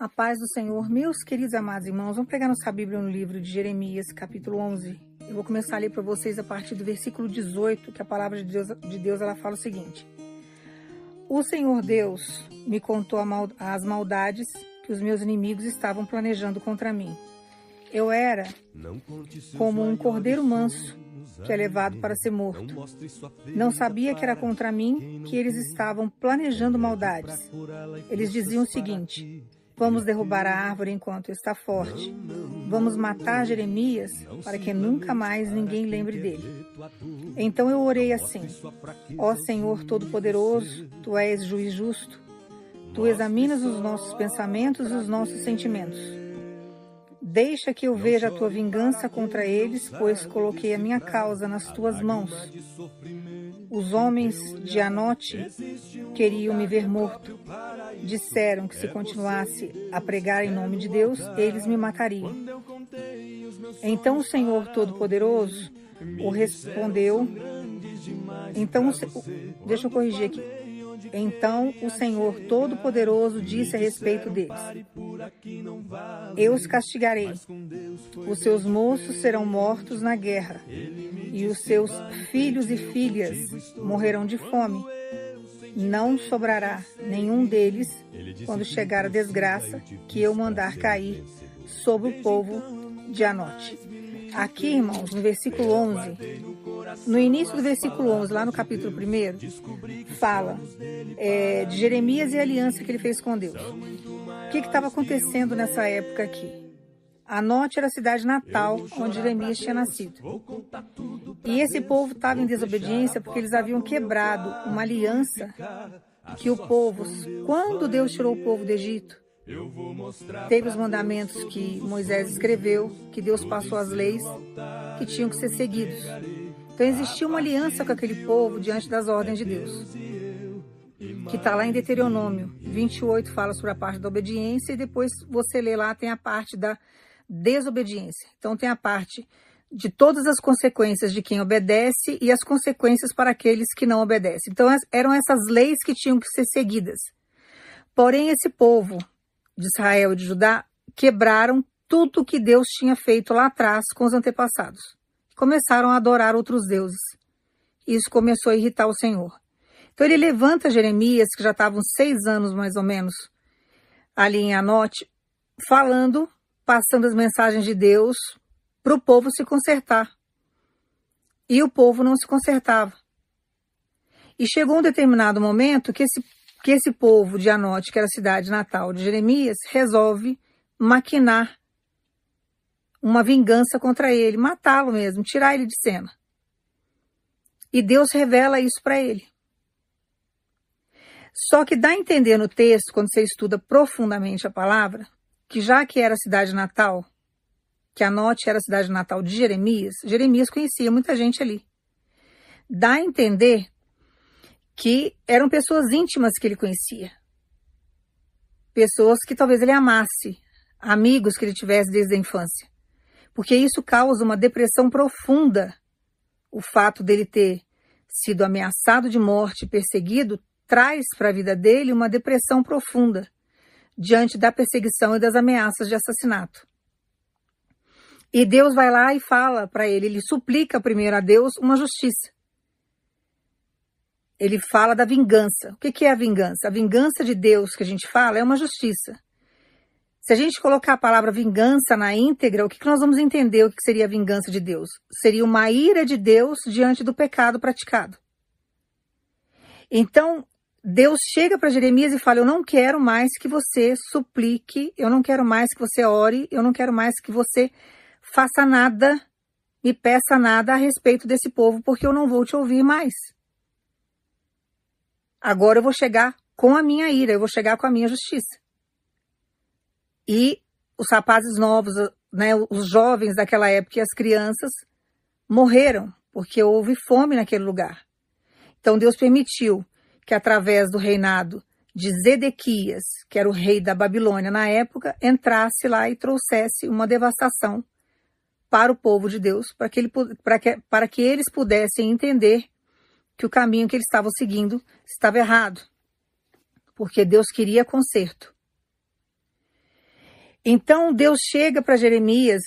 A paz do Senhor, meus queridos amados irmãos, vamos pegar nossa Bíblia no livro de Jeremias, capítulo 11. Eu vou começar a ler para vocês a partir do versículo 18, que a palavra de Deus, de Deus ela fala o seguinte: O Senhor Deus me contou mal, as maldades que os meus inimigos estavam planejando contra mim. Eu era como um cordeiro manso que é levado para ser morto. Não sabia que era contra mim que eles estavam planejando maldades. Eles diziam o seguinte: Vamos derrubar a árvore enquanto está forte. Vamos matar Jeremias para que nunca mais ninguém lembre dele. Então eu orei assim: Ó Senhor Todo-Poderoso, tu és juiz justo. Tu examinas os nossos pensamentos e os nossos sentimentos. Deixa que eu veja a tua vingança contra eles, pois coloquei a minha causa nas tuas mãos. Os homens de Anote queriam me ver morto. Disseram que se continuasse a pregar em nome de Deus, eles me matariam. Então o Senhor Todo-Poderoso o respondeu. Então, deixa eu corrigir aqui. Então o Senhor Todo-Poderoso disse a respeito deles: Eu os castigarei. Os seus moços serão mortos na guerra, e os seus filhos e filhas morrerão de fome. Não sobrará nenhum deles quando chegar a desgraça que eu mandar cair sobre o povo de Anote. Aqui, irmãos, no versículo 11, no início do versículo 11, lá no capítulo 1, fala é, de Jeremias e a aliança que ele fez com Deus. O que estava acontecendo nessa época aqui? Anote era a cidade natal onde Jeremias tinha nascido. E esse povo estava em desobediência porque eles haviam quebrado uma aliança que o povo, quando Deus tirou o povo do Egito, Teve os mandamentos que Moisés escreveu, que Deus passou as leis que tinham que ser seguidos. Então existia uma aliança com aquele povo diante das ordens de Deus. Que está lá em Deuteronômio 28, fala sobre a parte da obediência, e depois você lê lá, tem a parte da desobediência. Então tem a parte de todas as consequências de quem obedece e as consequências para aqueles que não obedecem. Então eram essas leis que tinham que ser seguidas. Porém, esse povo de Israel e de Judá quebraram tudo o que Deus tinha feito lá atrás com os antepassados. Começaram a adorar outros deuses. Isso começou a irritar o Senhor. Então ele levanta Jeremias, que já estava uns seis anos mais ou menos, ali em Anote, falando, passando as mensagens de Deus para o povo se consertar. E o povo não se consertava. E chegou um determinado momento que esse que esse povo de Anote, que era a cidade natal de Jeremias, resolve maquinar uma vingança contra ele, matá-lo mesmo, tirar ele de cena. E Deus revela isso para ele. Só que dá a entender no texto, quando você estuda profundamente a palavra, que já que era a cidade natal, que Anote era a cidade natal de Jeremias, Jeremias conhecia muita gente ali. Dá a entender que eram pessoas íntimas que ele conhecia. Pessoas que talvez ele amasse, amigos que ele tivesse desde a infância. Porque isso causa uma depressão profunda. O fato dele ter sido ameaçado de morte, perseguido, traz para a vida dele uma depressão profunda diante da perseguição e das ameaças de assassinato. E Deus vai lá e fala para ele, ele suplica primeiro a Deus uma justiça ele fala da vingança. O que é a vingança? A vingança de Deus que a gente fala é uma justiça. Se a gente colocar a palavra vingança na íntegra, o que nós vamos entender o que seria a vingança de Deus? Seria uma ira de Deus diante do pecado praticado. Então, Deus chega para Jeremias e fala: Eu não quero mais que você suplique, eu não quero mais que você ore, eu não quero mais que você faça nada, me peça nada a respeito desse povo, porque eu não vou te ouvir mais. Agora eu vou chegar com a minha ira, eu vou chegar com a minha justiça. E os rapazes novos, né, os jovens daquela época e as crianças morreram porque houve fome naquele lugar. Então Deus permitiu que através do reinado de Zedequias, que era o rei da Babilônia na época, entrasse lá e trouxesse uma devastação para o povo de Deus, para que, ele, para que, para que eles pudessem entender que o caminho que eles estavam seguindo estava errado, porque Deus queria conserto. Então Deus chega para Jeremias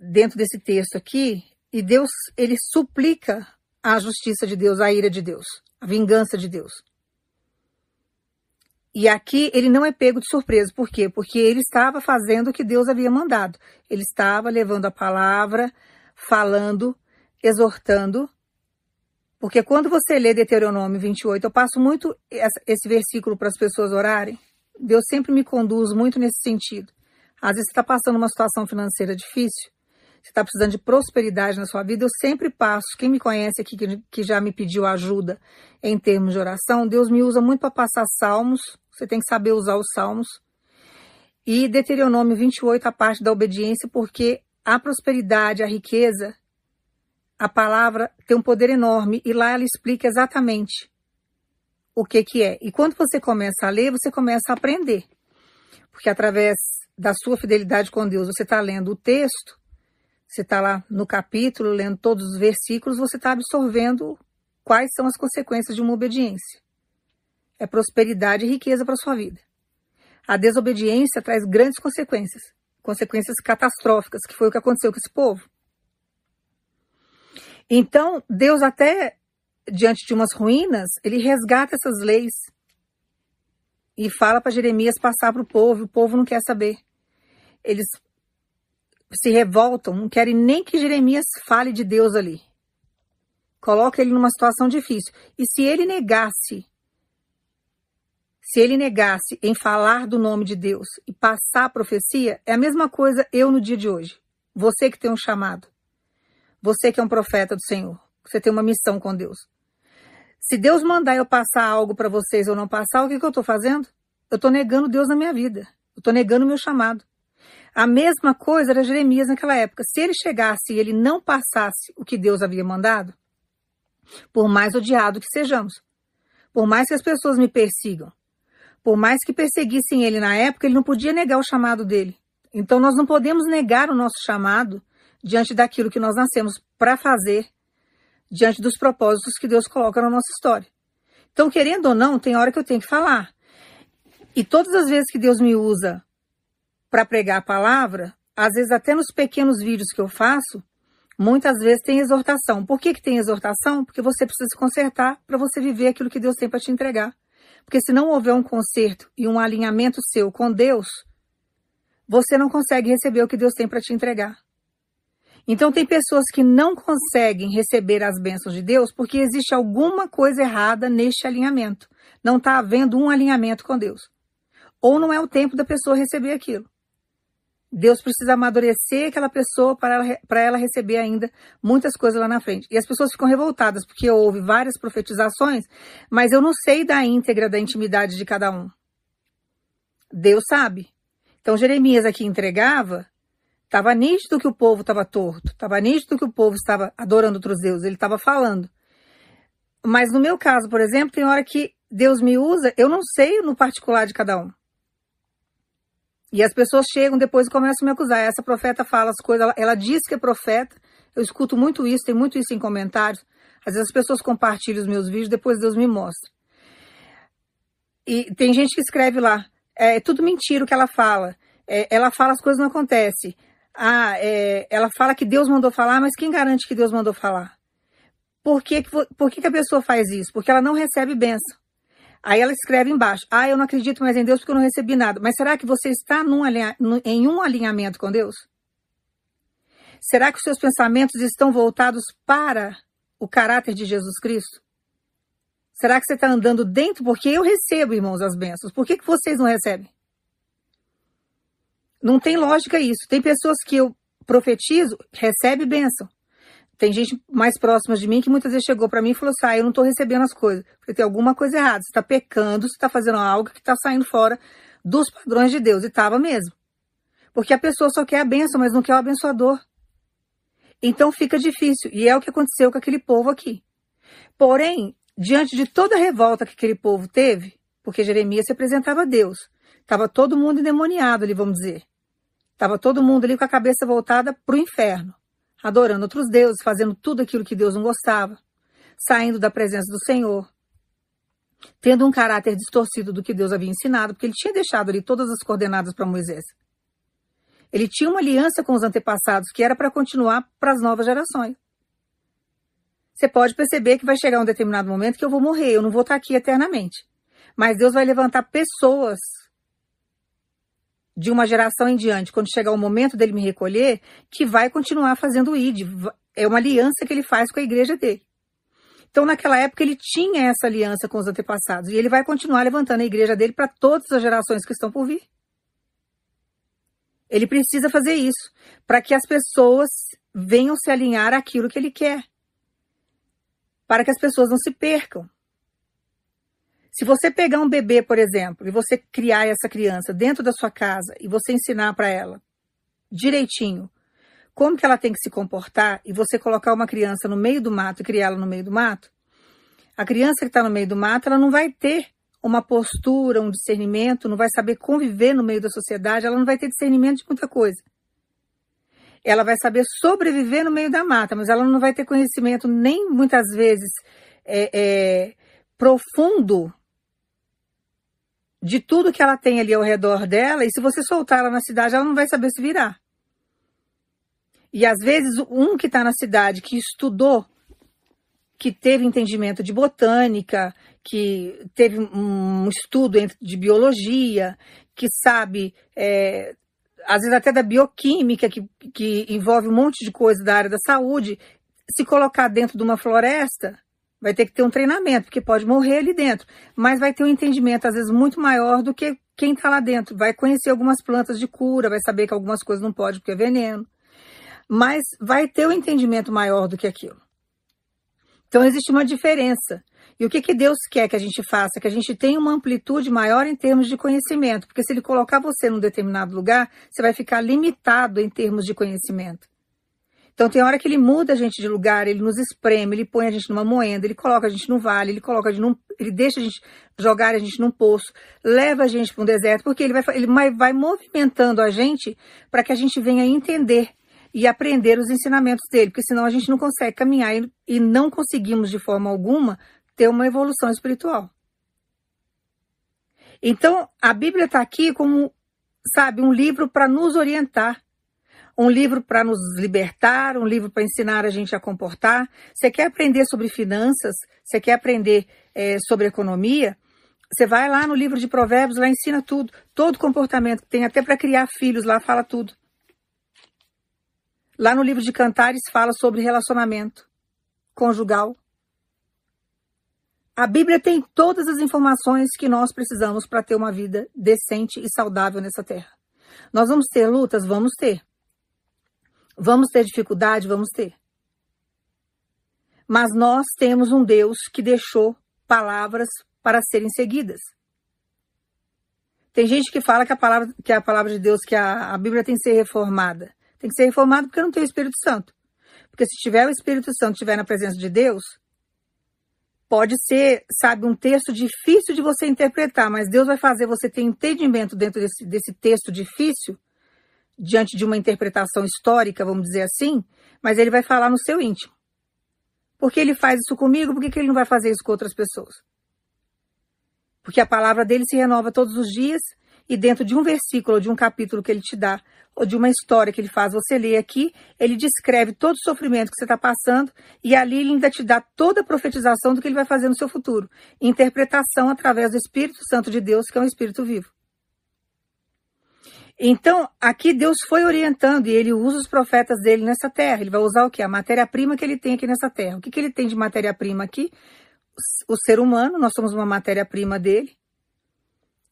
dentro desse texto aqui e Deus ele suplica a justiça de Deus, a ira de Deus, a vingança de Deus. E aqui ele não é pego de surpresa. Por quê? Porque ele estava fazendo o que Deus havia mandado. Ele estava levando a palavra, falando, exortando. Porque quando você lê Deuteronômio 28, eu passo muito esse versículo para as pessoas orarem. Deus sempre me conduz muito nesse sentido. Às vezes você está passando uma situação financeira difícil, você está precisando de prosperidade na sua vida, eu sempre passo. Quem me conhece aqui, que, que já me pediu ajuda em termos de oração, Deus me usa muito para passar salmos, você tem que saber usar os salmos. E Deuteronômio 28, a parte da obediência, porque a prosperidade, a riqueza, a palavra tem um poder enorme e lá ela explica exatamente o que que é. E quando você começa a ler, você começa a aprender. Porque através da sua fidelidade com Deus, você está lendo o texto, você está lá no capítulo, lendo todos os versículos, você está absorvendo quais são as consequências de uma obediência é prosperidade e riqueza para sua vida. A desobediência traz grandes consequências, consequências catastróficas, que foi o que aconteceu com esse povo. Então, Deus até diante de umas ruínas, ele resgata essas leis e fala para Jeremias passar para o povo, o povo não quer saber. Eles se revoltam, não querem nem que Jeremias fale de Deus ali. Coloca ele numa situação difícil. E se ele negasse se ele negasse em falar do nome de Deus e passar a profecia, é a mesma coisa eu no dia de hoje. Você que tem um chamado. Você que é um profeta do Senhor. Você tem uma missão com Deus. Se Deus mandar eu passar algo para vocês ou não passar, o que, que eu estou fazendo? Eu estou negando Deus na minha vida. Eu estou negando o meu chamado. A mesma coisa era Jeremias naquela época. Se ele chegasse e ele não passasse o que Deus havia mandado, por mais odiado que sejamos, por mais que as pessoas me persigam, por mais que perseguissem ele na época, ele não podia negar o chamado dele. Então nós não podemos negar o nosso chamado diante daquilo que nós nascemos para fazer, diante dos propósitos que Deus coloca na nossa história. Então, querendo ou não, tem hora que eu tenho que falar. E todas as vezes que Deus me usa para pregar a palavra, às vezes até nos pequenos vídeos que eu faço, muitas vezes tem exortação. Por que, que tem exortação? Porque você precisa se consertar para você viver aquilo que Deus tem para te entregar. Porque se não houver um conserto e um alinhamento seu com Deus, você não consegue receber o que Deus tem para te entregar. Então tem pessoas que não conseguem receber as bênçãos de Deus porque existe alguma coisa errada neste alinhamento. Não está havendo um alinhamento com Deus. Ou não é o tempo da pessoa receber aquilo. Deus precisa amadurecer aquela pessoa para ela, para ela receber ainda muitas coisas lá na frente. E as pessoas ficam revoltadas porque houve várias profetizações, mas eu não sei da íntegra da intimidade de cada um. Deus sabe. Então Jeremias aqui entregava, estava nítido que o povo estava torto, estava nítido que o povo estava adorando outros deuses, ele estava falando. Mas no meu caso, por exemplo, tem hora que Deus me usa, eu não sei no particular de cada um. E as pessoas chegam depois e começam a me acusar. Essa profeta fala as coisas, ela, ela diz que é profeta. Eu escuto muito isso, tem muito isso em comentários. Às vezes as pessoas compartilham os meus vídeos, depois Deus me mostra. E tem gente que escreve lá, é, é tudo mentira o que ela fala. É, ela fala as coisas não acontecem. Ah, é, ela fala que Deus mandou falar, mas quem garante que Deus mandou falar? Por que, por que, que a pessoa faz isso? Porque ela não recebe bênção. Aí ela escreve embaixo: Ah, eu não acredito mais em Deus porque eu não recebi nada. Mas será que você está num em um alinhamento com Deus? Será que os seus pensamentos estão voltados para o caráter de Jesus Cristo? Será que você está andando dentro? Porque eu recebo, irmãos, as bênçãos. Por que, que vocês não recebem? Não tem lógica isso. Tem pessoas que eu profetizo, recebe bênção. Tem gente mais próxima de mim que muitas vezes chegou para mim e falou assim: ah, eu não estou recebendo as coisas. Porque tem alguma coisa errada. Você está pecando, você está fazendo algo que está saindo fora dos padrões de Deus. E estava mesmo. Porque a pessoa só quer a bênção, mas não quer o abençoador. Então fica difícil. E é o que aconteceu com aquele povo aqui. Porém, diante de toda a revolta que aquele povo teve, porque Jeremias se apresentava a Deus, estava todo mundo endemoniado ali, vamos dizer. Estava todo mundo ali com a cabeça voltada para o inferno adorando outros deuses, fazendo tudo aquilo que Deus não gostava, saindo da presença do Senhor, tendo um caráter distorcido do que Deus havia ensinado, porque ele tinha deixado ali todas as coordenadas para Moisés. Ele tinha uma aliança com os antepassados que era para continuar para as novas gerações. Você pode perceber que vai chegar um determinado momento que eu vou morrer, eu não vou estar aqui eternamente. Mas Deus vai levantar pessoas de uma geração em diante, quando chegar o momento dele me recolher, que vai continuar fazendo o ID. É uma aliança que ele faz com a igreja dele. Então, naquela época, ele tinha essa aliança com os antepassados. E ele vai continuar levantando a igreja dele para todas as gerações que estão por vir. Ele precisa fazer isso para que as pessoas venham se alinhar àquilo que ele quer. Para que as pessoas não se percam. Se você pegar um bebê, por exemplo, e você criar essa criança dentro da sua casa e você ensinar para ela direitinho como que ela tem que se comportar e você colocar uma criança no meio do mato e criá-la no meio do mato, a criança que está no meio do mato, ela não vai ter uma postura, um discernimento, não vai saber conviver no meio da sociedade, ela não vai ter discernimento de muita coisa. Ela vai saber sobreviver no meio da mata, mas ela não vai ter conhecimento nem muitas vezes é, é, profundo de tudo que ela tem ali ao redor dela, e se você soltar ela na cidade, ela não vai saber se virar. E às vezes, um que está na cidade, que estudou, que teve entendimento de botânica, que teve um estudo de biologia, que sabe, é, às vezes até da bioquímica, que, que envolve um monte de coisa da área da saúde, se colocar dentro de uma floresta, vai ter que ter um treinamento, porque pode morrer ali dentro, mas vai ter um entendimento, às vezes, muito maior do que quem está lá dentro. Vai conhecer algumas plantas de cura, vai saber que algumas coisas não pode porque é veneno, mas vai ter um entendimento maior do que aquilo. Então, existe uma diferença. E o que, que Deus quer que a gente faça? Que a gente tenha uma amplitude maior em termos de conhecimento, porque se Ele colocar você num determinado lugar, você vai ficar limitado em termos de conhecimento. Então tem hora que ele muda a gente de lugar, ele nos espreme, ele põe a gente numa moenda, ele coloca a gente no vale, ele coloca a gente num, ele deixa a gente jogar a gente num poço, leva a gente para um deserto, porque ele vai, ele vai, vai movimentando a gente para que a gente venha entender e aprender os ensinamentos dele, porque senão a gente não consegue caminhar e, e não conseguimos de forma alguma ter uma evolução espiritual. Então a Bíblia está aqui como, sabe, um livro para nos orientar um livro para nos libertar, um livro para ensinar a gente a comportar. Você quer aprender sobre finanças? Você quer aprender é, sobre economia? Você vai lá no livro de Provérbios, lá ensina tudo, todo comportamento, tem até para criar filhos, lá fala tudo. Lá no livro de Cantares fala sobre relacionamento conjugal. A Bíblia tem todas as informações que nós precisamos para ter uma vida decente e saudável nessa terra. Nós vamos ter lutas? Vamos ter. Vamos ter dificuldade? Vamos ter. Mas nós temos um Deus que deixou palavras para serem seguidas. Tem gente que fala que a palavra, que a palavra de Deus, que a, a Bíblia tem que ser reformada. Tem que ser reformada porque não tem o Espírito Santo. Porque se tiver o Espírito Santo, estiver na presença de Deus, pode ser, sabe, um texto difícil de você interpretar, mas Deus vai fazer você ter entendimento dentro desse, desse texto difícil diante de uma interpretação histórica, vamos dizer assim, mas ele vai falar no seu íntimo. Porque ele faz isso comigo, por que ele não vai fazer isso com outras pessoas? Porque a palavra dele se renova todos os dias e dentro de um versículo ou de um capítulo que ele te dá, ou de uma história que ele faz você ler aqui, ele descreve todo o sofrimento que você está passando e ali ele ainda te dá toda a profetização do que ele vai fazer no seu futuro. Interpretação através do Espírito Santo de Deus, que é um Espírito vivo. Então, aqui Deus foi orientando e ele usa os profetas dele nessa terra. Ele vai usar o que? A matéria-prima que ele tem aqui nessa terra. O que, que ele tem de matéria-prima aqui? O ser humano, nós somos uma matéria-prima dele,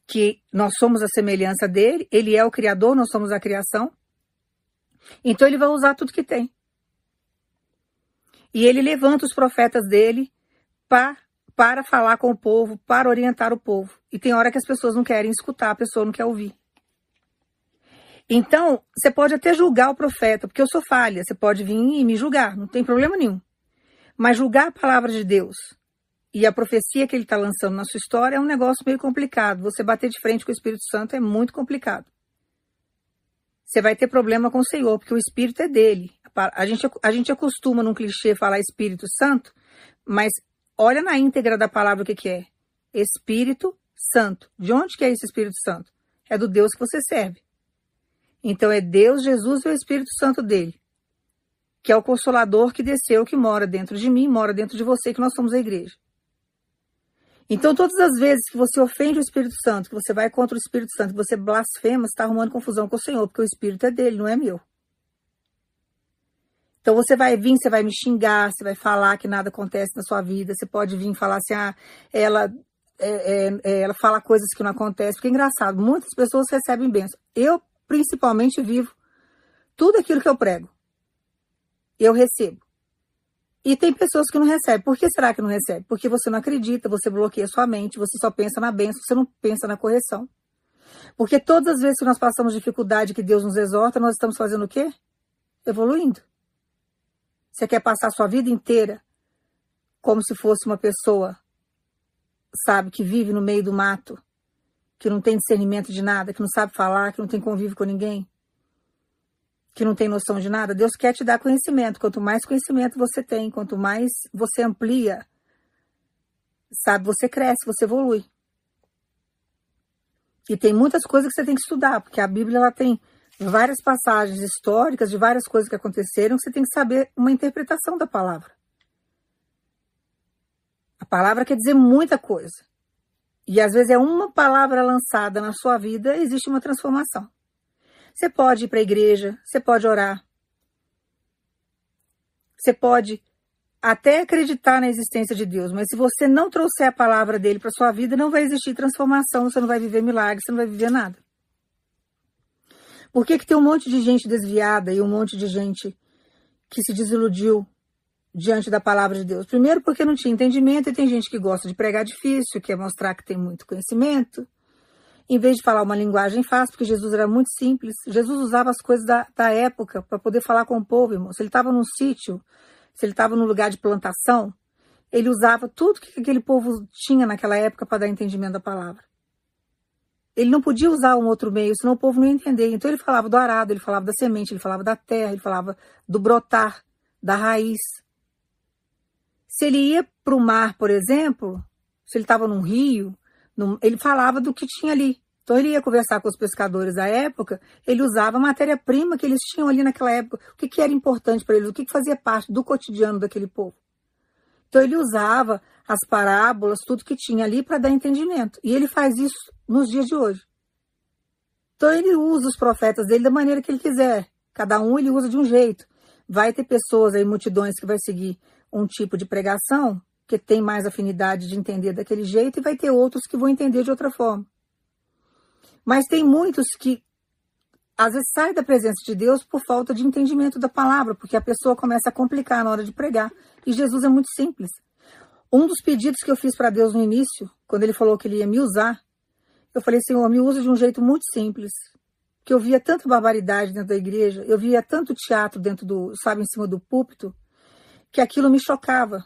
que nós somos a semelhança dele, ele é o Criador, nós somos a criação. Então, ele vai usar tudo que tem. E ele levanta os profetas dele para para falar com o povo, para orientar o povo. E tem hora que as pessoas não querem escutar, a pessoa não quer ouvir. Então, você pode até julgar o profeta, porque eu sou falha, você pode vir e me julgar, não tem problema nenhum. Mas julgar a palavra de Deus e a profecia que ele está lançando na sua história é um negócio meio complicado. Você bater de frente com o Espírito Santo é muito complicado. Você vai ter problema com o Senhor, porque o Espírito é dele. A gente, a gente acostuma num clichê falar Espírito Santo, mas olha na íntegra da palavra o que, que é. Espírito Santo. De onde que é esse Espírito Santo? É do Deus que você serve. Então é Deus, Jesus e o Espírito Santo dele, que é o consolador que desceu, que mora dentro de mim, mora dentro de você, que nós somos a igreja. Então, todas as vezes que você ofende o Espírito Santo, que você vai contra o Espírito Santo, que você blasfema, você está arrumando confusão com o Senhor, porque o Espírito é dele, não é meu. Então você vai vir, você vai me xingar, você vai falar que nada acontece na sua vida, você pode vir falar assim, ah, ela, é, é, é ela fala coisas que não acontecem, porque é engraçado, muitas pessoas recebem bênção. Eu, principalmente, vivo tudo aquilo que eu prego. Eu recebo. E tem pessoas que não recebem. Por que será que não recebe? Porque você não acredita, você bloqueia sua mente, você só pensa na bênção, você não pensa na correção. Porque todas as vezes que nós passamos dificuldade que Deus nos exorta, nós estamos fazendo o quê? Evoluindo. Você quer passar a sua vida inteira como se fosse uma pessoa, sabe, que vive no meio do mato, que não tem discernimento de nada, que não sabe falar, que não tem convívio com ninguém, que não tem noção de nada? Deus quer te dar conhecimento. Quanto mais conhecimento você tem, quanto mais você amplia, sabe, você cresce, você evolui. E tem muitas coisas que você tem que estudar, porque a Bíblia ela tem várias passagens históricas de várias coisas que aconteceram, você tem que saber uma interpretação da palavra. A palavra quer dizer muita coisa. E às vezes é uma palavra lançada na sua vida, existe uma transformação. Você pode ir para a igreja, você pode orar. Você pode até acreditar na existência de Deus, mas se você não trouxer a palavra dele para sua vida, não vai existir transformação, você não vai viver milagre, você não vai viver nada. Por que, que tem um monte de gente desviada e um monte de gente que se desiludiu diante da palavra de Deus? Primeiro, porque não tinha entendimento e tem gente que gosta de pregar difícil, quer mostrar que tem muito conhecimento, em vez de falar uma linguagem fácil, porque Jesus era muito simples. Jesus usava as coisas da, da época para poder falar com o povo, irmão. Se ele estava num sítio, se ele estava num lugar de plantação, ele usava tudo que aquele povo tinha naquela época para dar entendimento da palavra ele não podia usar um outro meio, senão o povo não ia entender. Então ele falava do arado, ele falava da semente, ele falava da terra, ele falava do brotar, da raiz. Se ele ia para o mar, por exemplo, se ele estava num rio, num, ele falava do que tinha ali. Então ele ia conversar com os pescadores da época, ele usava a matéria-prima que eles tinham ali naquela época, o que, que era importante para eles, o que, que fazia parte do cotidiano daquele povo. Então ele usava as parábolas, tudo que tinha ali para dar entendimento. E ele faz isso nos dias de hoje. Então ele usa os profetas dele da maneira que ele quiser. Cada um ele usa de um jeito. Vai ter pessoas aí, multidões, que vai seguir um tipo de pregação que tem mais afinidade de entender daquele jeito e vai ter outros que vão entender de outra forma. Mas tem muitos que às vezes saem da presença de Deus por falta de entendimento da palavra, porque a pessoa começa a complicar na hora de pregar. E Jesus é muito simples. Um dos pedidos que eu fiz para Deus no início, quando ele falou que ele ia me usar, eu falei, Senhor, me usa de um jeito muito simples. Que eu via tanta barbaridade dentro da igreja, eu via tanto teatro dentro do, sabe, em cima do púlpito, que aquilo me chocava.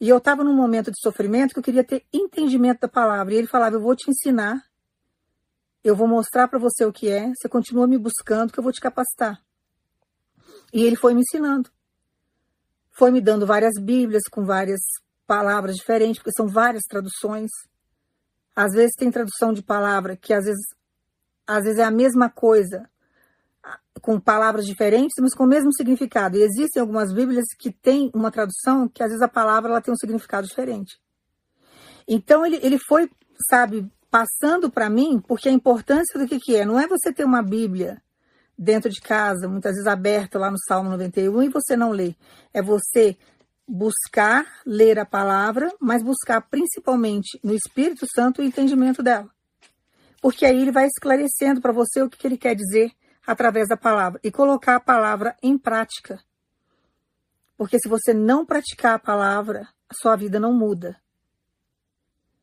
E eu estava num momento de sofrimento que eu queria ter entendimento da palavra. E ele falava, eu vou te ensinar, eu vou mostrar para você o que é, você continua me buscando, que eu vou te capacitar. E ele foi me ensinando. Foi me dando várias Bíblias com várias palavras diferentes, porque são várias traduções. Às vezes tem tradução de palavra que às vezes, às vezes é a mesma coisa, com palavras diferentes, mas com o mesmo significado. E existem algumas Bíblias que têm uma tradução que às vezes a palavra ela tem um significado diferente. Então ele, ele foi, sabe, passando para mim, porque a importância do que, que é, não é você ter uma Bíblia dentro de casa, muitas vezes aberta lá no Salmo 91 e você não lê. É você buscar ler a palavra, mas buscar principalmente no Espírito Santo o entendimento dela. Porque aí ele vai esclarecendo para você o que, que ele quer dizer através da palavra e colocar a palavra em prática. Porque se você não praticar a palavra, a sua vida não muda.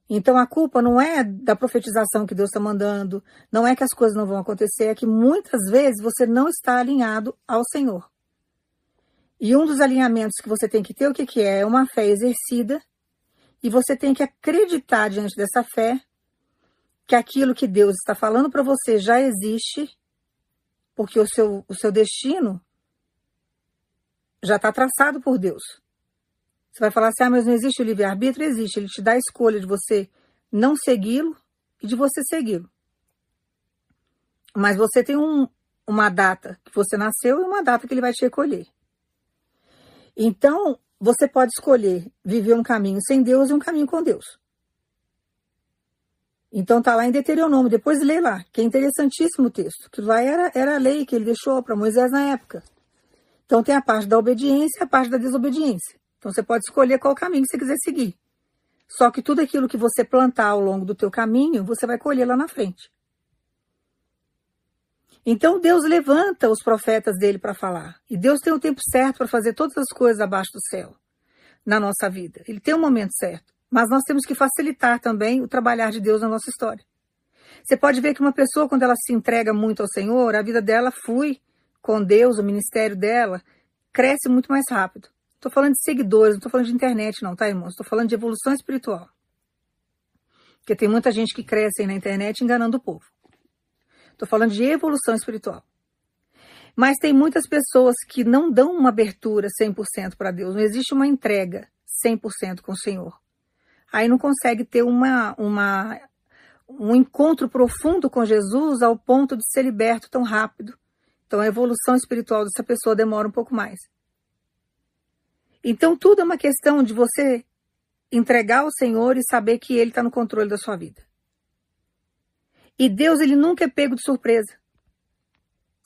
Então a culpa não é da profetização que Deus está mandando, não é que as coisas não vão acontecer, é que muitas vezes você não está alinhado ao Senhor. E um dos alinhamentos que você tem que ter, o que, que é? É uma fé exercida. E você tem que acreditar diante dessa fé que aquilo que Deus está falando para você já existe, porque o seu, o seu destino já está traçado por Deus. Você vai falar assim, ah, mas não existe o livre-arbítrio? Existe. Ele te dá a escolha de você não segui-lo e de você segui-lo. Mas você tem um, uma data que você nasceu e uma data que ele vai te recolher. Então, você pode escolher viver um caminho sem Deus e um caminho com Deus. Então tá lá em Deuteronômio, depois lê lá, que é interessantíssimo o texto, que lá era, era a lei que ele deixou para Moisés na época. Então tem a parte da obediência e a parte da desobediência. Então você pode escolher qual caminho você quiser seguir. Só que tudo aquilo que você plantar ao longo do teu caminho, você vai colher lá na frente. Então Deus levanta os profetas dele para falar. E Deus tem o tempo certo para fazer todas as coisas abaixo do céu na nossa vida. Ele tem um momento certo. Mas nós temos que facilitar também o trabalhar de Deus na nossa história. Você pode ver que uma pessoa, quando ela se entrega muito ao Senhor, a vida dela flui com Deus, o ministério dela, cresce muito mais rápido. Estou falando de seguidores, não estou falando de internet, não, tá, irmãos? Estou falando de evolução espiritual. Porque tem muita gente que cresce na internet enganando o povo. Estou falando de evolução espiritual. Mas tem muitas pessoas que não dão uma abertura 100% para Deus, não existe uma entrega 100% com o Senhor. Aí não consegue ter uma, uma, um encontro profundo com Jesus ao ponto de ser liberto tão rápido. Então a evolução espiritual dessa pessoa demora um pouco mais. Então tudo é uma questão de você entregar ao Senhor e saber que Ele está no controle da sua vida. E Deus, ele nunca é pego de surpresa.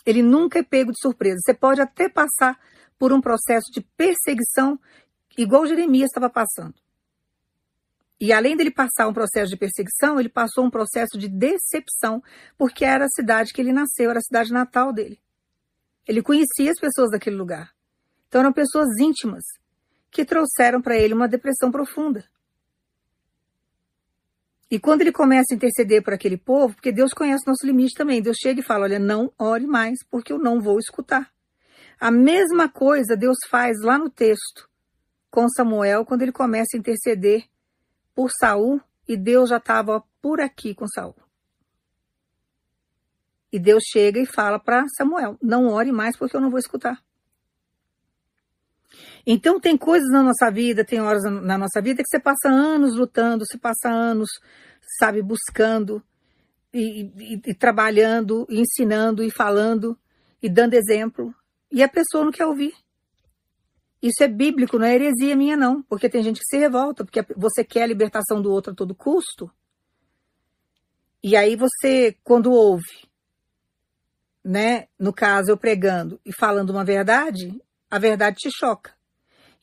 Ele nunca é pego de surpresa. Você pode até passar por um processo de perseguição, igual Jeremias estava passando. E além dele passar um processo de perseguição, ele passou um processo de decepção, porque era a cidade que ele nasceu, era a cidade natal dele. Ele conhecia as pessoas daquele lugar. Então eram pessoas íntimas que trouxeram para ele uma depressão profunda. E quando ele começa a interceder por aquele povo, porque Deus conhece nosso limite também, Deus chega e fala: Olha, não ore mais, porque eu não vou escutar. A mesma coisa Deus faz lá no texto com Samuel, quando ele começa a interceder por Saul, e Deus já estava por aqui com Saul. E Deus chega e fala para Samuel: Não ore mais, porque eu não vou escutar. Então tem coisas na nossa vida, tem horas na nossa vida que você passa anos lutando, você passa anos, sabe, buscando e, e, e trabalhando, e ensinando e falando e dando exemplo, e a pessoa não quer ouvir. Isso é bíblico, não é heresia minha não, porque tem gente que se revolta, porque você quer a libertação do outro a todo custo. E aí você, quando ouve, né, no caso eu pregando e falando uma verdade, a verdade te choca.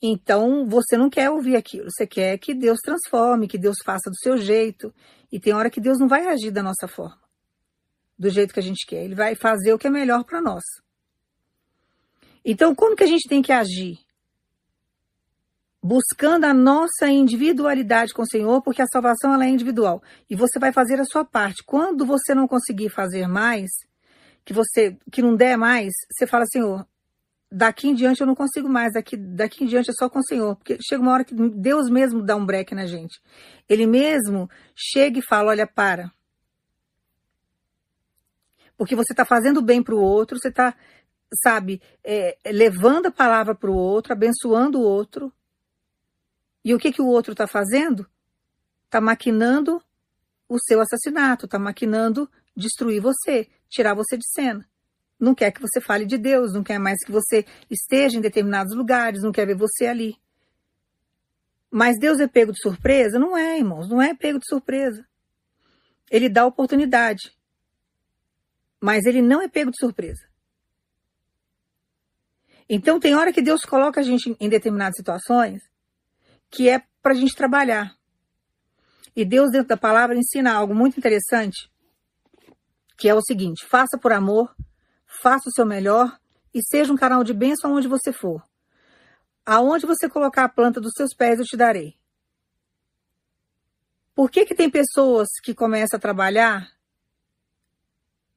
Então, você não quer ouvir aquilo, você quer que Deus transforme, que Deus faça do seu jeito. E tem hora que Deus não vai agir da nossa forma, do jeito que a gente quer. Ele vai fazer o que é melhor para nós. Então, como que a gente tem que agir? Buscando a nossa individualidade com o Senhor, porque a salvação ela é individual. E você vai fazer a sua parte. Quando você não conseguir fazer mais, que você que não der mais, você fala, Senhor, daqui em diante eu não consigo mais, daqui, daqui em diante é só com o Senhor, porque chega uma hora que Deus mesmo dá um break na gente. Ele mesmo chega e fala, olha, para. Porque você está fazendo bem para o outro, você está, sabe, é, levando a palavra para o outro, abençoando o outro. E o que, que o outro está fazendo? Está maquinando o seu assassinato, está maquinando destruir você, tirar você de cena não quer que você fale de Deus, não quer mais que você esteja em determinados lugares, não quer ver você ali. Mas Deus é pego de surpresa? Não é, irmãos, não é pego de surpresa. Ele dá oportunidade. Mas ele não é pego de surpresa. Então tem hora que Deus coloca a gente em determinadas situações que é para a gente trabalhar. E Deus, dentro da palavra, ensina algo muito interessante, que é o seguinte: faça por amor, faça o seu melhor e seja um canal de bênção aonde você for. Aonde você colocar a planta dos seus pés, eu te darei. Por que, que tem pessoas que começam a trabalhar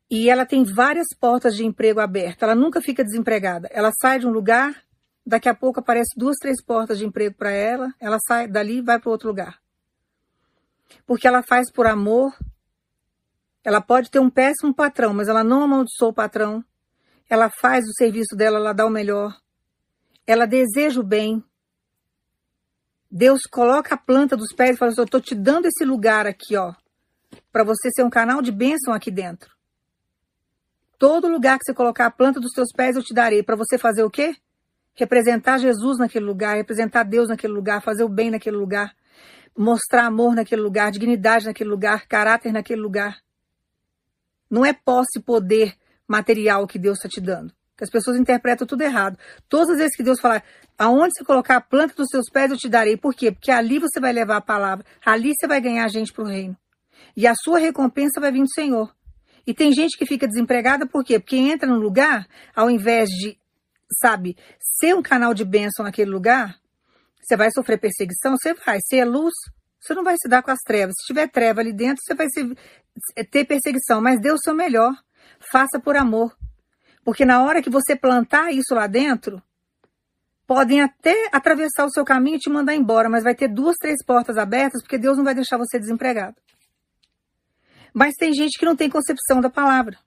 e ela tem várias portas de emprego abertas? Ela nunca fica desempregada. Ela sai de um lugar, daqui a pouco aparece duas, três portas de emprego para ela, ela sai dali e vai para outro lugar. Porque ela faz por amor, ela pode ter um péssimo patrão, mas ela não amaldiçoa o patrão. Ela faz o serviço dela, ela dá o melhor. Ela deseja o bem. Deus coloca a planta dos pés e fala assim, eu estou te dando esse lugar aqui, ó, para você ser um canal de bênção aqui dentro. Todo lugar que você colocar a planta dos teus pés eu te darei. Para você fazer o quê? Representar Jesus naquele lugar, representar Deus naquele lugar, fazer o bem naquele lugar, mostrar amor naquele lugar, dignidade naquele lugar, caráter naquele lugar. Não é posse, poder material que Deus está te dando. Que as pessoas interpretam tudo errado. Todas as vezes que Deus falar, aonde você colocar a planta dos seus pés, eu te darei. Por quê? Porque ali você vai levar a palavra. Ali você vai ganhar gente para o reino. E a sua recompensa vai vir do Senhor. E tem gente que fica desempregada por quê? Porque entra no lugar, ao invés de, sabe, ser um canal de bênção naquele lugar, você vai sofrer perseguição, você vai. Se é luz, você não vai se dar com as trevas. Se tiver treva ali dentro, você vai se, ter perseguição. Mas dê o seu melhor. Faça por amor. Porque na hora que você plantar isso lá dentro, podem até atravessar o seu caminho e te mandar embora, mas vai ter duas, três portas abertas, porque Deus não vai deixar você desempregado. Mas tem gente que não tem concepção da palavra.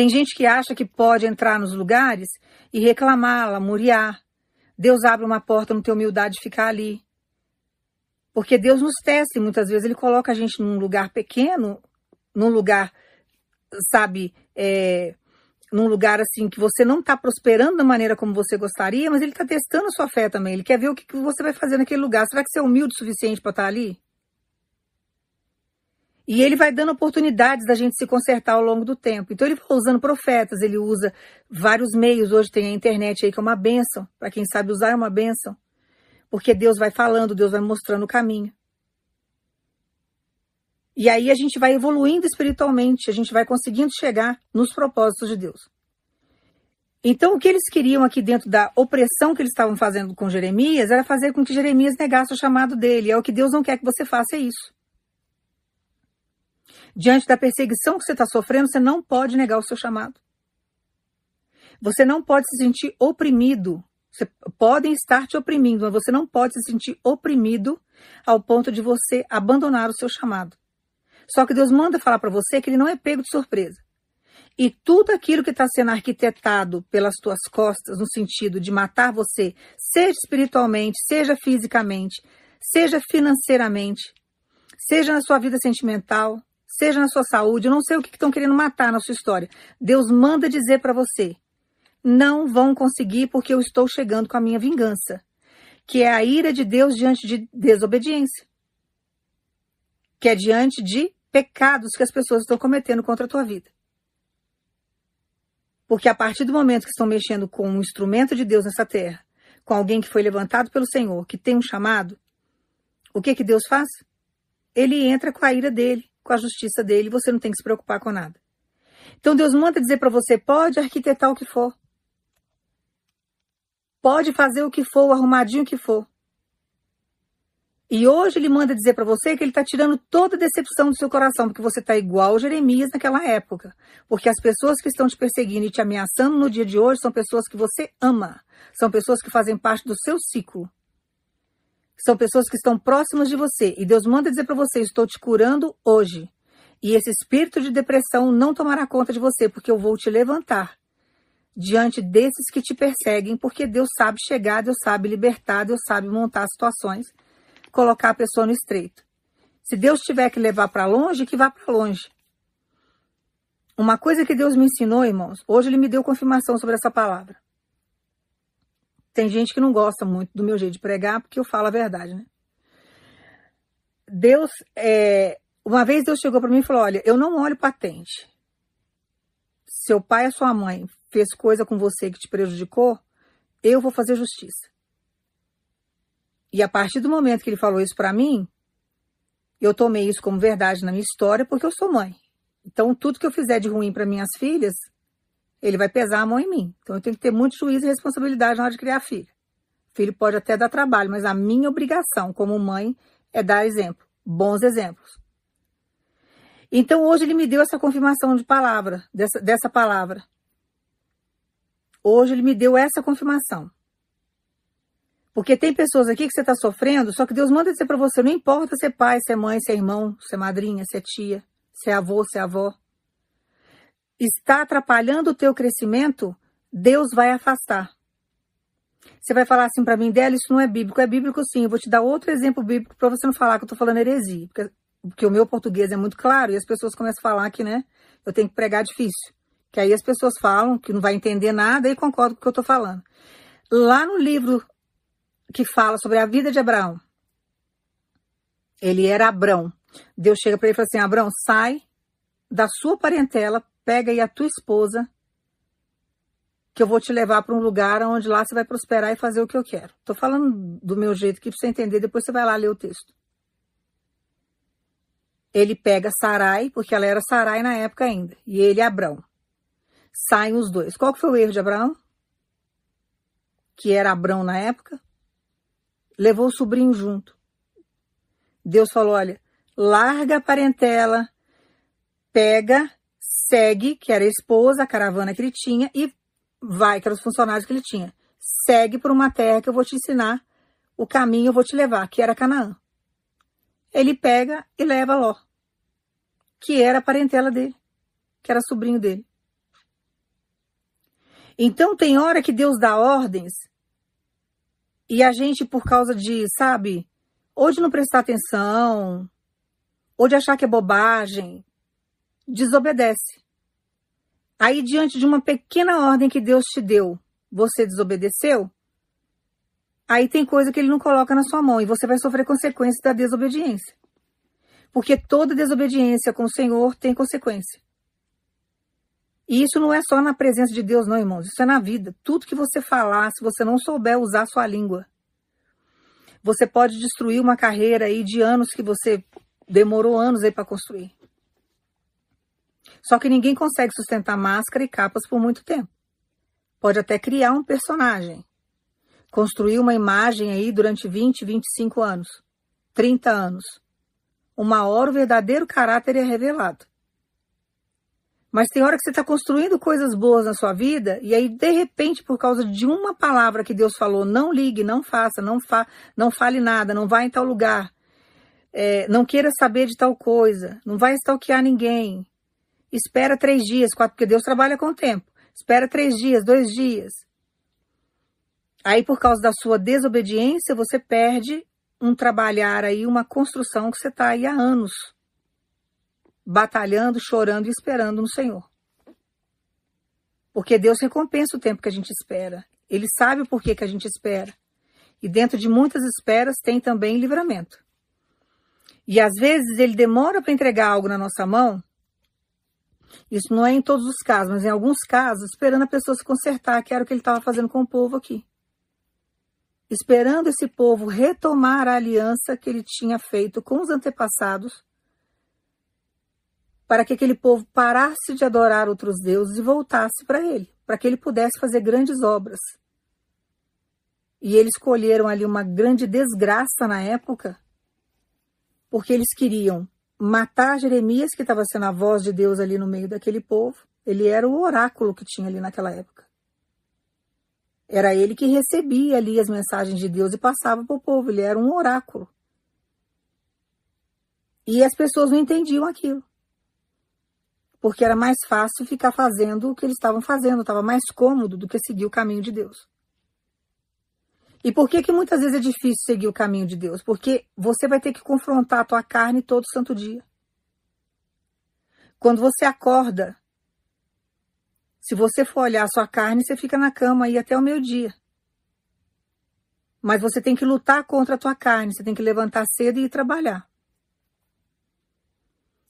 Tem gente que acha que pode entrar nos lugares e reclamar, lamuriar. Deus abre uma porta no teu humildade e ficar ali. Porque Deus nos testa e muitas vezes Ele coloca a gente num lugar pequeno, num lugar, sabe, é, num lugar assim que você não está prosperando da maneira como você gostaria, mas Ele está testando a sua fé também. Ele quer ver o que você vai fazer naquele lugar. Será que você é humilde o suficiente para estar tá ali? E ele vai dando oportunidades da gente se consertar ao longo do tempo. Então ele vai usando profetas, ele usa vários meios. Hoje tem a internet aí que é uma benção. Para quem sabe usar é uma benção. Porque Deus vai falando, Deus vai mostrando o caminho. E aí a gente vai evoluindo espiritualmente, a gente vai conseguindo chegar nos propósitos de Deus. Então, o que eles queriam aqui dentro da opressão que eles estavam fazendo com Jeremias era fazer com que Jeremias negasse o chamado dele. É o que Deus não quer que você faça, é isso. Diante da perseguição que você está sofrendo, você não pode negar o seu chamado. Você não pode se sentir oprimido. Você, podem estar te oprimindo, mas você não pode se sentir oprimido ao ponto de você abandonar o seu chamado. Só que Deus manda falar para você que ele não é pego de surpresa. E tudo aquilo que está sendo arquitetado pelas tuas costas, no sentido de matar você, seja espiritualmente, seja fisicamente, seja financeiramente, seja na sua vida sentimental, seja na sua saúde, eu não sei o que estão querendo matar na sua história. Deus manda dizer para você: não vão conseguir porque eu estou chegando com a minha vingança, que é a ira de Deus diante de desobediência, que é diante de pecados que as pessoas estão cometendo contra a tua vida. Porque a partir do momento que estão mexendo com um instrumento de Deus nessa terra, com alguém que foi levantado pelo Senhor, que tem um chamado, o que que Deus faz? Ele entra com a ira dele com a justiça dele, você não tem que se preocupar com nada. Então Deus manda dizer para você: pode arquitetar o que for. Pode fazer o que for, o arrumadinho que for. E hoje ele manda dizer para você que ele está tirando toda a decepção do seu coração, porque você está igual Jeremias naquela época. Porque as pessoas que estão te perseguindo e te ameaçando no dia de hoje são pessoas que você ama. São pessoas que fazem parte do seu ciclo. São pessoas que estão próximas de você. E Deus manda dizer para você: estou te curando hoje. E esse espírito de depressão não tomará conta de você, porque eu vou te levantar diante desses que te perseguem, porque Deus sabe chegar, Deus sabe libertar, Deus sabe montar situações, colocar a pessoa no estreito. Se Deus tiver que levar para longe, que vá para longe. Uma coisa que Deus me ensinou, irmãos, hoje Ele me deu confirmação sobre essa palavra. Tem gente que não gosta muito do meu jeito de pregar, porque eu falo a verdade, né? Deus, é, uma vez Deus chegou para mim e falou: Olha, eu não olho patente. Seu pai ou sua mãe fez coisa com você que te prejudicou, eu vou fazer justiça. E a partir do momento que ele falou isso para mim, eu tomei isso como verdade na minha história, porque eu sou mãe. Então, tudo que eu fizer de ruim para minhas filhas, ele vai pesar a mão em mim. Então eu tenho que ter muito juízo e responsabilidade na hora de criar filho. Filho pode até dar trabalho, mas a minha obrigação como mãe é dar exemplo, bons exemplos. Então hoje ele me deu essa confirmação de palavra, dessa, dessa palavra. Hoje ele me deu essa confirmação. Porque tem pessoas aqui que você está sofrendo, só que Deus manda dizer para você, não importa se é pai, se é mãe, se é irmão, se é madrinha, se é tia, se é avô, se é avó está atrapalhando o teu crescimento, Deus vai afastar. Você vai falar assim para mim, dela, isso não é bíblico. É bíblico sim. Eu vou te dar outro exemplo bíblico para você não falar que eu estou falando heresia. Porque, porque, o meu português é muito claro e as pessoas começam a falar que, né, eu tenho que pregar difícil. Que aí as pessoas falam que não vai entender nada e concordam com o que eu estou falando. Lá no livro que fala sobre a vida de Abraão, ele era Abrão. Deus chega para ele e fala assim: Abrão, sai da sua parentela, pega aí a tua esposa, que eu vou te levar para um lugar onde lá você vai prosperar e fazer o que eu quero. Estou falando do meu jeito aqui para você entender, depois você vai lá ler o texto. Ele pega Sarai, porque ela era Sarai na época ainda, e ele Abrão. Saem os dois. Qual foi o erro de Abraão? Que era Abrão na época. Levou o sobrinho junto. Deus falou: olha, larga a parentela, pega, segue, que era a esposa, a caravana que ele tinha, e vai, que eram os funcionários que ele tinha. Segue por uma terra que eu vou te ensinar, o caminho eu vou te levar, que era Canaã. Ele pega e leva Ló, que era a parentela dele, que era sobrinho dele. Então tem hora que Deus dá ordens e a gente, por causa de, sabe, ou de não prestar atenção, ou de achar que é bobagem, desobedece. Aí, diante de uma pequena ordem que Deus te deu, você desobedeceu, aí tem coisa que ele não coloca na sua mão e você vai sofrer consequências da desobediência. Porque toda desobediência com o Senhor tem consequência. E isso não é só na presença de Deus, não, irmãos. Isso é na vida. Tudo que você falar, se você não souber usar sua língua, você pode destruir uma carreira aí de anos que você demorou anos aí para construir. Só que ninguém consegue sustentar máscara e capas por muito tempo. Pode até criar um personagem, construir uma imagem aí durante 20, 25 anos, 30 anos. Uma hora o verdadeiro caráter é revelado. Mas tem hora que você está construindo coisas boas na sua vida e aí, de repente, por causa de uma palavra que Deus falou, não ligue, não faça, não, fa não fale nada, não vá em tal lugar, é, não queira saber de tal coisa, não vai stalkear ninguém. Espera três dias, quatro, porque Deus trabalha com o tempo. Espera três dias, dois dias. Aí, por causa da sua desobediência, você perde um trabalhar aí, uma construção que você está aí há anos batalhando, chorando e esperando no Senhor. Porque Deus recompensa o tempo que a gente espera. Ele sabe o porquê que a gente espera. E dentro de muitas esperas tem também livramento. E às vezes ele demora para entregar algo na nossa mão. Isso não é em todos os casos, mas em alguns casos, esperando a pessoa se consertar, que era o que ele estava fazendo com o povo aqui. Esperando esse povo retomar a aliança que ele tinha feito com os antepassados para que aquele povo parasse de adorar outros deuses e voltasse para ele, para que ele pudesse fazer grandes obras. E eles escolheram ali uma grande desgraça na época, porque eles queriam matar Jeremias, que estava sendo a voz de Deus ali no meio daquele povo. Ele era o oráculo que tinha ali naquela época. Era ele que recebia ali as mensagens de Deus e passava para o povo. Ele era um oráculo. E as pessoas não entendiam aquilo porque era mais fácil ficar fazendo o que eles estavam fazendo, estava mais cômodo do que seguir o caminho de Deus. E por que que muitas vezes é difícil seguir o caminho de Deus? Porque você vai ter que confrontar a tua carne todo santo dia. Quando você acorda, se você for olhar a sua carne, você fica na cama aí até o meio-dia. Mas você tem que lutar contra a tua carne, você tem que levantar cedo e ir trabalhar.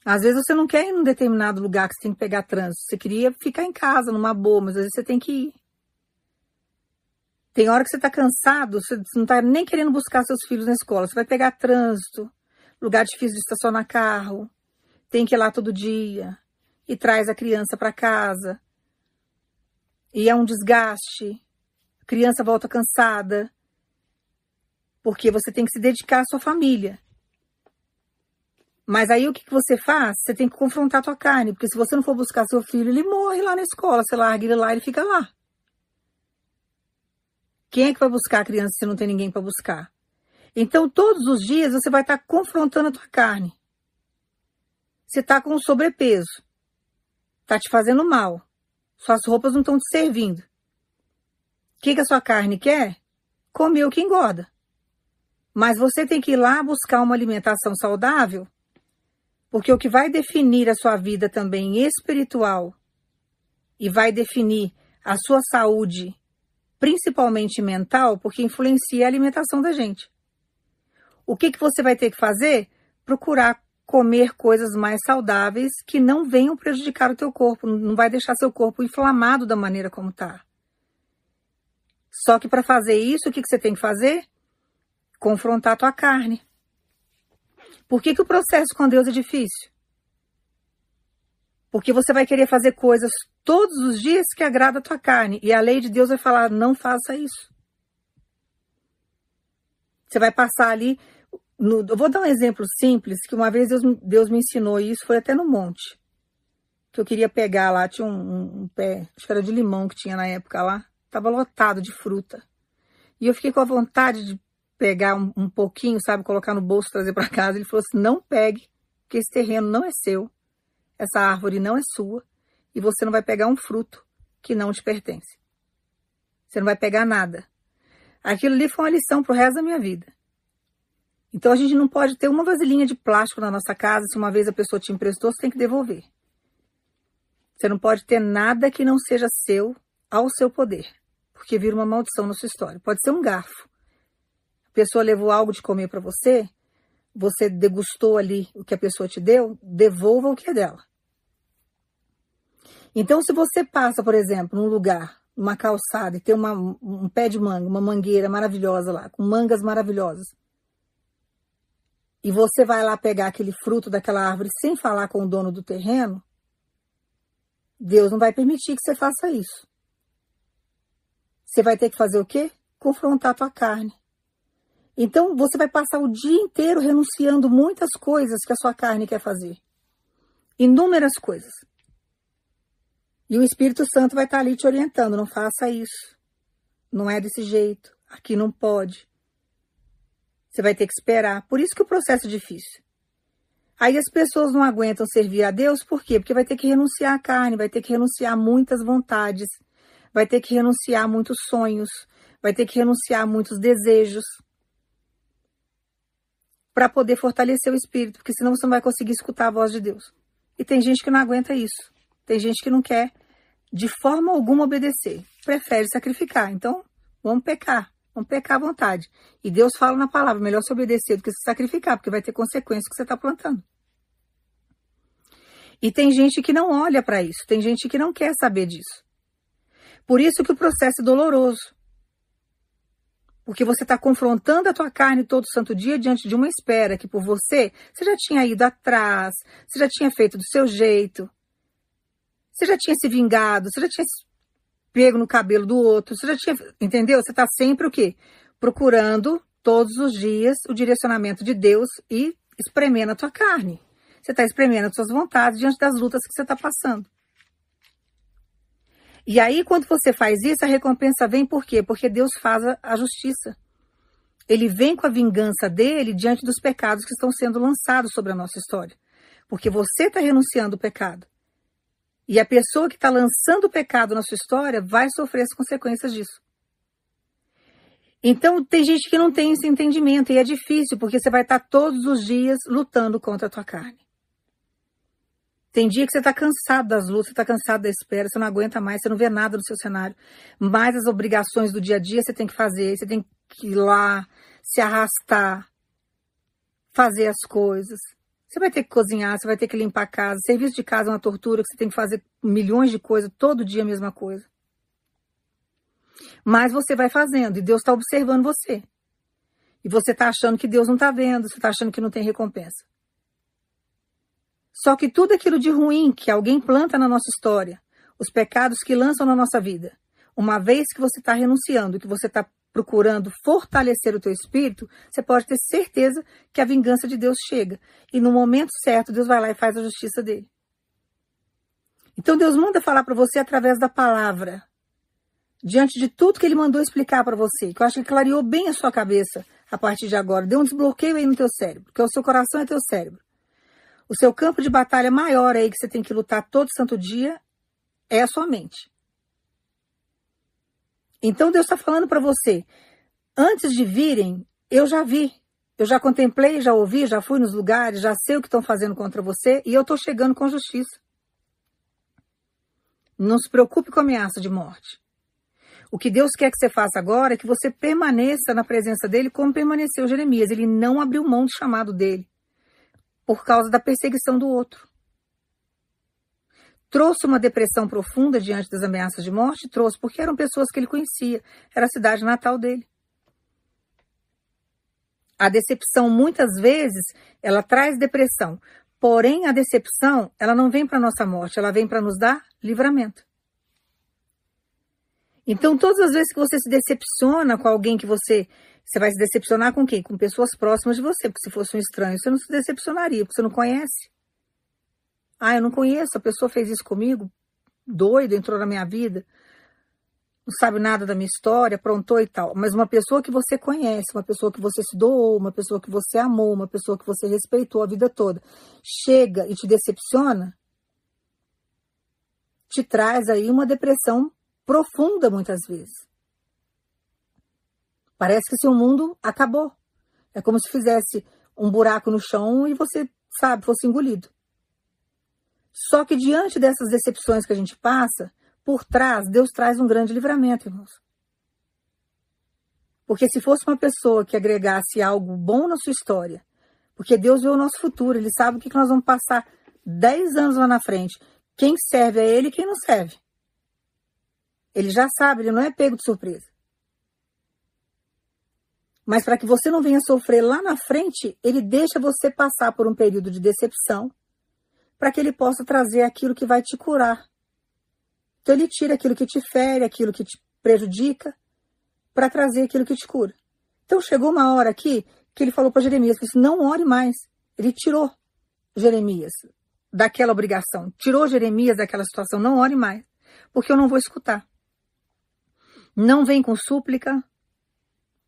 Às vezes você não quer ir num determinado lugar que você tem que pegar trânsito. Você queria ficar em casa, numa boa, mas às vezes você tem que ir. Tem hora que você está cansado, você não está nem querendo buscar seus filhos na escola. Você vai pegar trânsito, lugar difícil de estacionar carro, tem que ir lá todo dia e traz a criança para casa. E é um desgaste. A criança volta cansada. Porque você tem que se dedicar à sua família. Mas aí o que, que você faz? Você tem que confrontar a tua carne, porque se você não for buscar seu filho, ele morre lá na escola. Você larga ele lá, ele fica lá. Quem é que vai buscar a criança se não tem ninguém para buscar? Então, todos os dias você vai estar tá confrontando a tua carne. Você está com sobrepeso. Está te fazendo mal. Suas roupas não estão te servindo. O que, que a sua carne quer? Comer o que engorda. Mas você tem que ir lá buscar uma alimentação saudável Porque o que vai definir a sua vida também espiritual e vai definir a sua saúde, principalmente mental, porque influencia a alimentação da gente. O que, que você vai ter que fazer? Procurar comer coisas mais saudáveis que não venham prejudicar o teu corpo, não vai deixar seu corpo inflamado da maneira como está. Só que para fazer isso, o que, que você tem que fazer? Confrontar a tua carne. Por que, que o processo com Deus é difícil? Porque você vai querer fazer coisas todos os dias que agrada a tua carne. E a lei de Deus vai falar: não faça isso. Você vai passar ali. No, eu vou dar um exemplo simples, que uma vez Deus, Deus me ensinou isso, foi até no monte. Que eu queria pegar lá, tinha um, um, um pé, acho que era de limão que tinha na época lá. Tava lotado de fruta. E eu fiquei com a vontade de pegar um, um pouquinho, sabe, colocar no bolso, trazer para casa. Ele falou assim: não pegue, porque esse terreno não é seu, essa árvore não é sua, e você não vai pegar um fruto que não te pertence. Você não vai pegar nada. Aquilo ali foi uma lição pro resto da minha vida. Então a gente não pode ter uma vasilhinha de plástico na nossa casa, se uma vez a pessoa te emprestou, você tem que devolver. Você não pode ter nada que não seja seu ao seu poder, porque vira uma maldição na sua história. Pode ser um garfo, a pessoa levou algo de comer para você, você degustou ali o que a pessoa te deu, devolva o que é dela. Então, se você passa, por exemplo, num lugar, numa calçada, e tem uma, um pé de manga, uma mangueira maravilhosa lá, com mangas maravilhosas, e você vai lá pegar aquele fruto daquela árvore sem falar com o dono do terreno, Deus não vai permitir que você faça isso. Você vai ter que fazer o quê? Confrontar a tua carne. Então, você vai passar o dia inteiro renunciando muitas coisas que a sua carne quer fazer. Inúmeras coisas. E o Espírito Santo vai estar ali te orientando: não faça isso. Não é desse jeito. Aqui não pode. Você vai ter que esperar. Por isso que o processo é difícil. Aí as pessoas não aguentam servir a Deus, por quê? Porque vai ter que renunciar à carne, vai ter que renunciar a muitas vontades, vai ter que renunciar a muitos sonhos, vai ter que renunciar a muitos desejos para poder fortalecer o espírito, porque senão você não vai conseguir escutar a voz de Deus. E tem gente que não aguenta isso. Tem gente que não quer de forma alguma obedecer, prefere sacrificar. Então, vamos pecar, vamos pecar à vontade. E Deus fala na palavra, melhor se obedecer do que se sacrificar, porque vai ter consequências que você está plantando. E tem gente que não olha para isso, tem gente que não quer saber disso. Por isso que o processo é doloroso. Porque você está confrontando a tua carne todo santo dia diante de uma espera que por você, você já tinha ido atrás, você já tinha feito do seu jeito, você já tinha se vingado, você já tinha pego no cabelo do outro, você já tinha, entendeu? Você está sempre o quê? Procurando todos os dias o direcionamento de Deus e espremendo a tua carne. Você está espremendo as suas vontades diante das lutas que você está passando. E aí, quando você faz isso, a recompensa vem por quê? Porque Deus faz a justiça. Ele vem com a vingança dele diante dos pecados que estão sendo lançados sobre a nossa história. Porque você está renunciando o pecado. E a pessoa que está lançando o pecado na sua história vai sofrer as consequências disso. Então, tem gente que não tem esse entendimento e é difícil, porque você vai estar tá todos os dias lutando contra a tua carne. Tem dia que você está cansado das lutas, você está cansado da espera, você não aguenta mais, você não vê nada no seu cenário. Mais as obrigações do dia a dia você tem que fazer, você tem que ir lá, se arrastar, fazer as coisas. Você vai ter que cozinhar, você vai ter que limpar a casa. Serviço de casa é uma tortura, que você tem que fazer milhões de coisas, todo dia a mesma coisa. Mas você vai fazendo e Deus está observando você. E você está achando que Deus não está vendo, você está achando que não tem recompensa. Só que tudo aquilo de ruim que alguém planta na nossa história, os pecados que lançam na nossa vida, uma vez que você está renunciando, que você está procurando fortalecer o teu espírito, você pode ter certeza que a vingança de Deus chega. E no momento certo, Deus vai lá e faz a justiça dele. Então Deus manda falar para você através da palavra. Diante de tudo que ele mandou explicar para você, que eu acho que clareou bem a sua cabeça a partir de agora, deu um desbloqueio aí no teu cérebro, porque o seu coração é teu cérebro. O seu campo de batalha maior aí que você tem que lutar todo santo dia é a sua mente. Então Deus está falando para você, antes de virem, eu já vi, Eu já contemplei, já ouvi, já fui nos lugares, já sei o que estão fazendo contra você e eu estou chegando com justiça. Não se preocupe com a ameaça de morte. O que Deus quer que você faça agora é que você permaneça na presença dele como permaneceu Jeremias. Ele não abriu mão do chamado dele por causa da perseguição do outro. Trouxe uma depressão profunda diante das ameaças de morte? Trouxe, porque eram pessoas que ele conhecia. Era a cidade natal dele. A decepção, muitas vezes, ela traz depressão. Porém, a decepção, ela não vem para nossa morte, ela vem para nos dar livramento. Então, todas as vezes que você se decepciona com alguém que você. Você vai se decepcionar com quem? Com pessoas próximas de você. Porque se fosse um estranho, você não se decepcionaria, porque você não conhece. Ah, eu não conheço, a pessoa fez isso comigo, doido, entrou na minha vida não sabe nada da minha história, aprontou e tal. Mas uma pessoa que você conhece, uma pessoa que você se doou, uma pessoa que você amou, uma pessoa que você respeitou a vida toda, chega e te decepciona, te traz aí uma depressão profunda muitas vezes. Parece que seu mundo acabou. É como se fizesse um buraco no chão e você, sabe, fosse engolido. Só que diante dessas decepções que a gente passa, por trás, Deus traz um grande livramento, irmãos. Porque se fosse uma pessoa que agregasse algo bom na sua história, porque Deus vê o nosso futuro, Ele sabe o que nós vamos passar 10 anos lá na frente. Quem serve a Ele e quem não serve. Ele já sabe, ele não é pego de surpresa. Mas para que você não venha sofrer lá na frente, ele deixa você passar por um período de decepção, para que ele possa trazer aquilo que vai te curar. Então ele tira aquilo que te fere, aquilo que te prejudica, para trazer aquilo que te cura. Então chegou uma hora aqui que ele falou para Jeremias, que não ore mais. Ele tirou Jeremias daquela obrigação, tirou Jeremias daquela situação, não ore mais, porque eu não vou escutar. Não vem com súplica,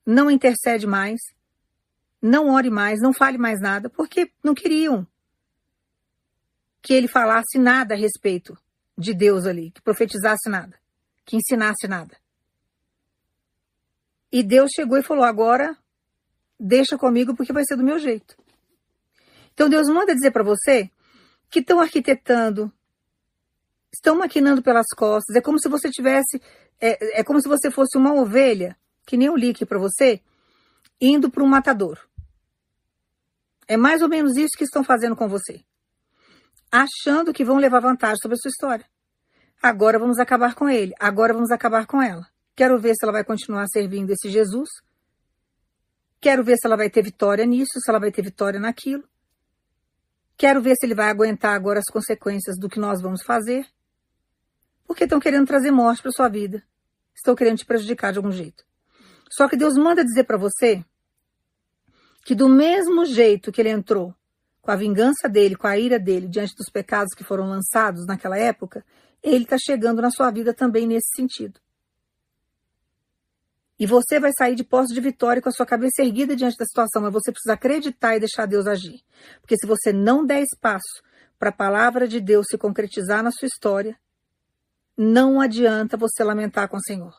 não intercede mais, não ore mais, não fale mais nada, porque não queriam que ele falasse nada a respeito de Deus ali, que profetizasse nada, que ensinasse nada. E Deus chegou e falou: agora deixa comigo porque vai ser do meu jeito. Então Deus manda dizer para você que estão arquitetando, estão maquinando pelas costas. É como se você tivesse, é, é como se você fosse uma ovelha, que nem eu li para você, indo para um matador. É mais ou menos isso que estão fazendo com você achando que vão levar vantagem sobre a sua história. Agora vamos acabar com ele, agora vamos acabar com ela. Quero ver se ela vai continuar servindo esse Jesus. Quero ver se ela vai ter vitória nisso, se ela vai ter vitória naquilo. Quero ver se ele vai aguentar agora as consequências do que nós vamos fazer. Porque estão querendo trazer morte para sua vida. Estão querendo te prejudicar de algum jeito. Só que Deus manda dizer para você que do mesmo jeito que ele entrou com a vingança dele, com a ira dele diante dos pecados que foram lançados naquela época, ele está chegando na sua vida também nesse sentido. E você vai sair de posse de vitória com a sua cabeça erguida diante da situação, mas você precisa acreditar e deixar Deus agir. Porque se você não der espaço para a palavra de Deus se concretizar na sua história, não adianta você lamentar com o Senhor.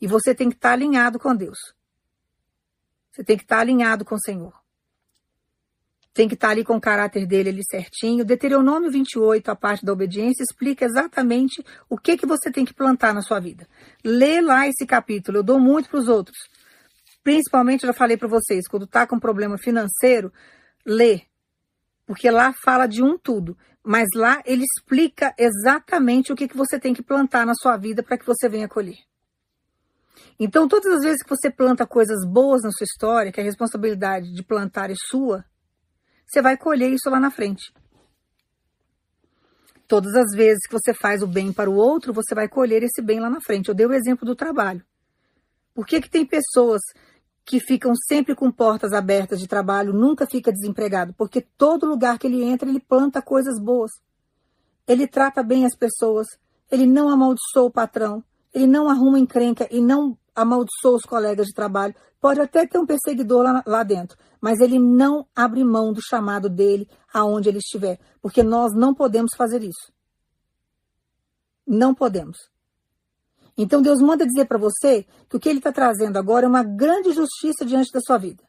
E você tem que estar tá alinhado com Deus. Você tem que estar tá alinhado com o Senhor tem que estar ali com o caráter dele ali certinho. Deuteronômio 28, a parte da obediência, explica exatamente o que, que você tem que plantar na sua vida. Lê lá esse capítulo, eu dou muito para os outros. Principalmente, eu já falei para vocês, quando está com problema financeiro, lê. Porque lá fala de um tudo. Mas lá ele explica exatamente o que, que você tem que plantar na sua vida para que você venha colher. Então, todas as vezes que você planta coisas boas na sua história, que a responsabilidade de plantar é sua, você vai colher isso lá na frente. Todas as vezes que você faz o bem para o outro, você vai colher esse bem lá na frente. Eu dei o exemplo do trabalho. Por que, que tem pessoas que ficam sempre com portas abertas de trabalho, nunca fica desempregado? Porque todo lugar que ele entra, ele planta coisas boas. Ele trata bem as pessoas, ele não amaldiçoa o patrão, ele não arruma encrenca e não amaldiçoa os colegas de trabalho. Pode até ter um perseguidor lá, lá dentro, mas ele não abre mão do chamado dele aonde ele estiver, porque nós não podemos fazer isso. Não podemos. Então Deus manda dizer para você que o que ele está trazendo agora é uma grande justiça diante da sua vida.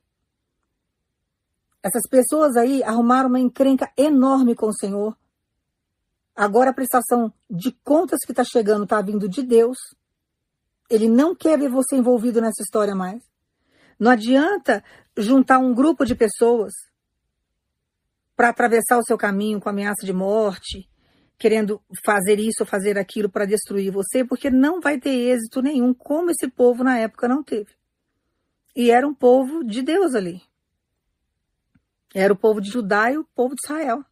Essas pessoas aí arrumaram uma encrenca enorme com o Senhor. Agora a prestação de contas que está chegando está vindo de Deus. Ele não quer ver você envolvido nessa história mais. Não adianta juntar um grupo de pessoas para atravessar o seu caminho com ameaça de morte, querendo fazer isso ou fazer aquilo para destruir você, porque não vai ter êxito nenhum, como esse povo na época não teve. E era um povo de Deus ali. Era o povo de Judá e o povo de Israel.